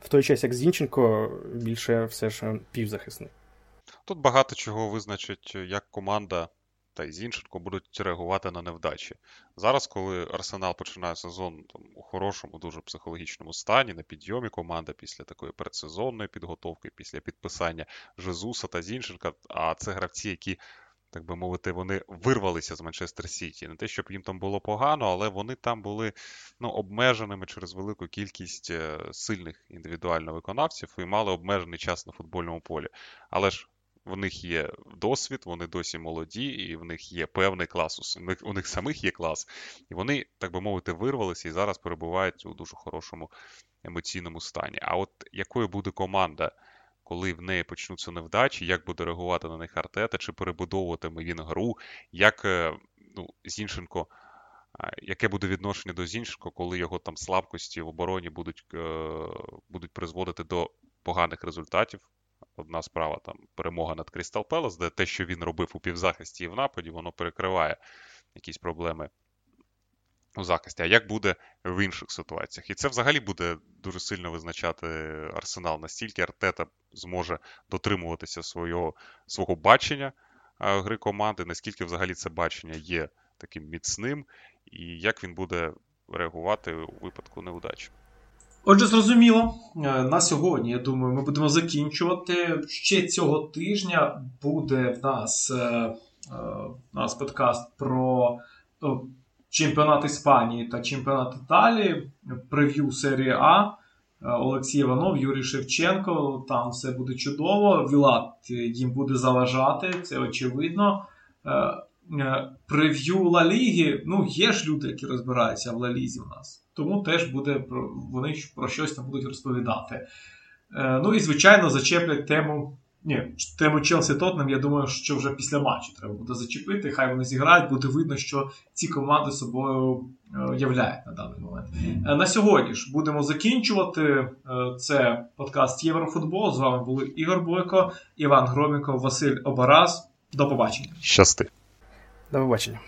В той час, як Зінченко, більше все ж півзахисник. Тут багато чого визначить, як команда та й Зінченко будуть реагувати на невдачі. Зараз, коли Арсенал починає сезон там, у хорошому, дуже психологічному стані, на підйомі команда після такої передсезонної підготовки, після підписання Жезуса та Зінченка, а це гравці, які. Так би мовити, вони вирвалися з Манчестер Сіті. Не те, щоб їм там було погано, але вони там були ну, обмеженими через велику кількість е, сильних індивідуально виконавців і мали обмежений час на футбольному полі. Але ж в них є досвід, вони досі молоді, і в них є певний клас. У них, у них самих є клас. І вони, так би мовити, вирвалися і зараз перебувають у дуже хорошому емоційному стані. А от якою буде команда, коли в неї почнуться невдачі, як буде реагувати на них Артета, чи перебудовуватиме він гру, як е, ну, Зіншенко. Яке буде відношення до Зіншенко, коли його там слабкості в обороні будуть е, будуть призводити до поганих результатів Одна справа там перемога над Крістал Пелес, де те, що він робив у півзахисті і в нападі, воно перекриває якісь проблеми у захисті. А як буде в інших ситуаціях? І це взагалі буде дуже сильно визначати арсенал, настільки Артета зможе дотримуватися свого, свого бачення гри команди, наскільки взагалі це бачення є таким міцним, і як він буде реагувати у випадку невдачі. Отже, зрозуміло, е, на сьогодні, я думаю, ми будемо закінчувати. Ще цього тижня буде в нас е, е, в нас подкаст про чемпіонат Іспанії та чемпіонат Італії, прев'ю серії А. Олексій Іванов, Юрій Шевченко. Там все буде чудово. Вілат їм буде заважати, це очевидно. Прев'ю Ла Ліги. Ну, є ж люди, які розбираються в Ла Лізі у нас. Тому теж буде про, вони про щось там будуть розповідати. Е, ну і, звичайно, зачеплять тему. Ні, тему Челсі Тотнем, я думаю, що вже після матчу треба буде зачепити. Хай вони зіграють, буде видно, що ці команди собою е, являють на даний момент. Е, на сьогодні ж будемо закінчувати. Це подкаст Єврофутбол. З вами були Ігор Бойко, Іван Громіков, Василь Обараз. До побачення. Щасти. До побачення.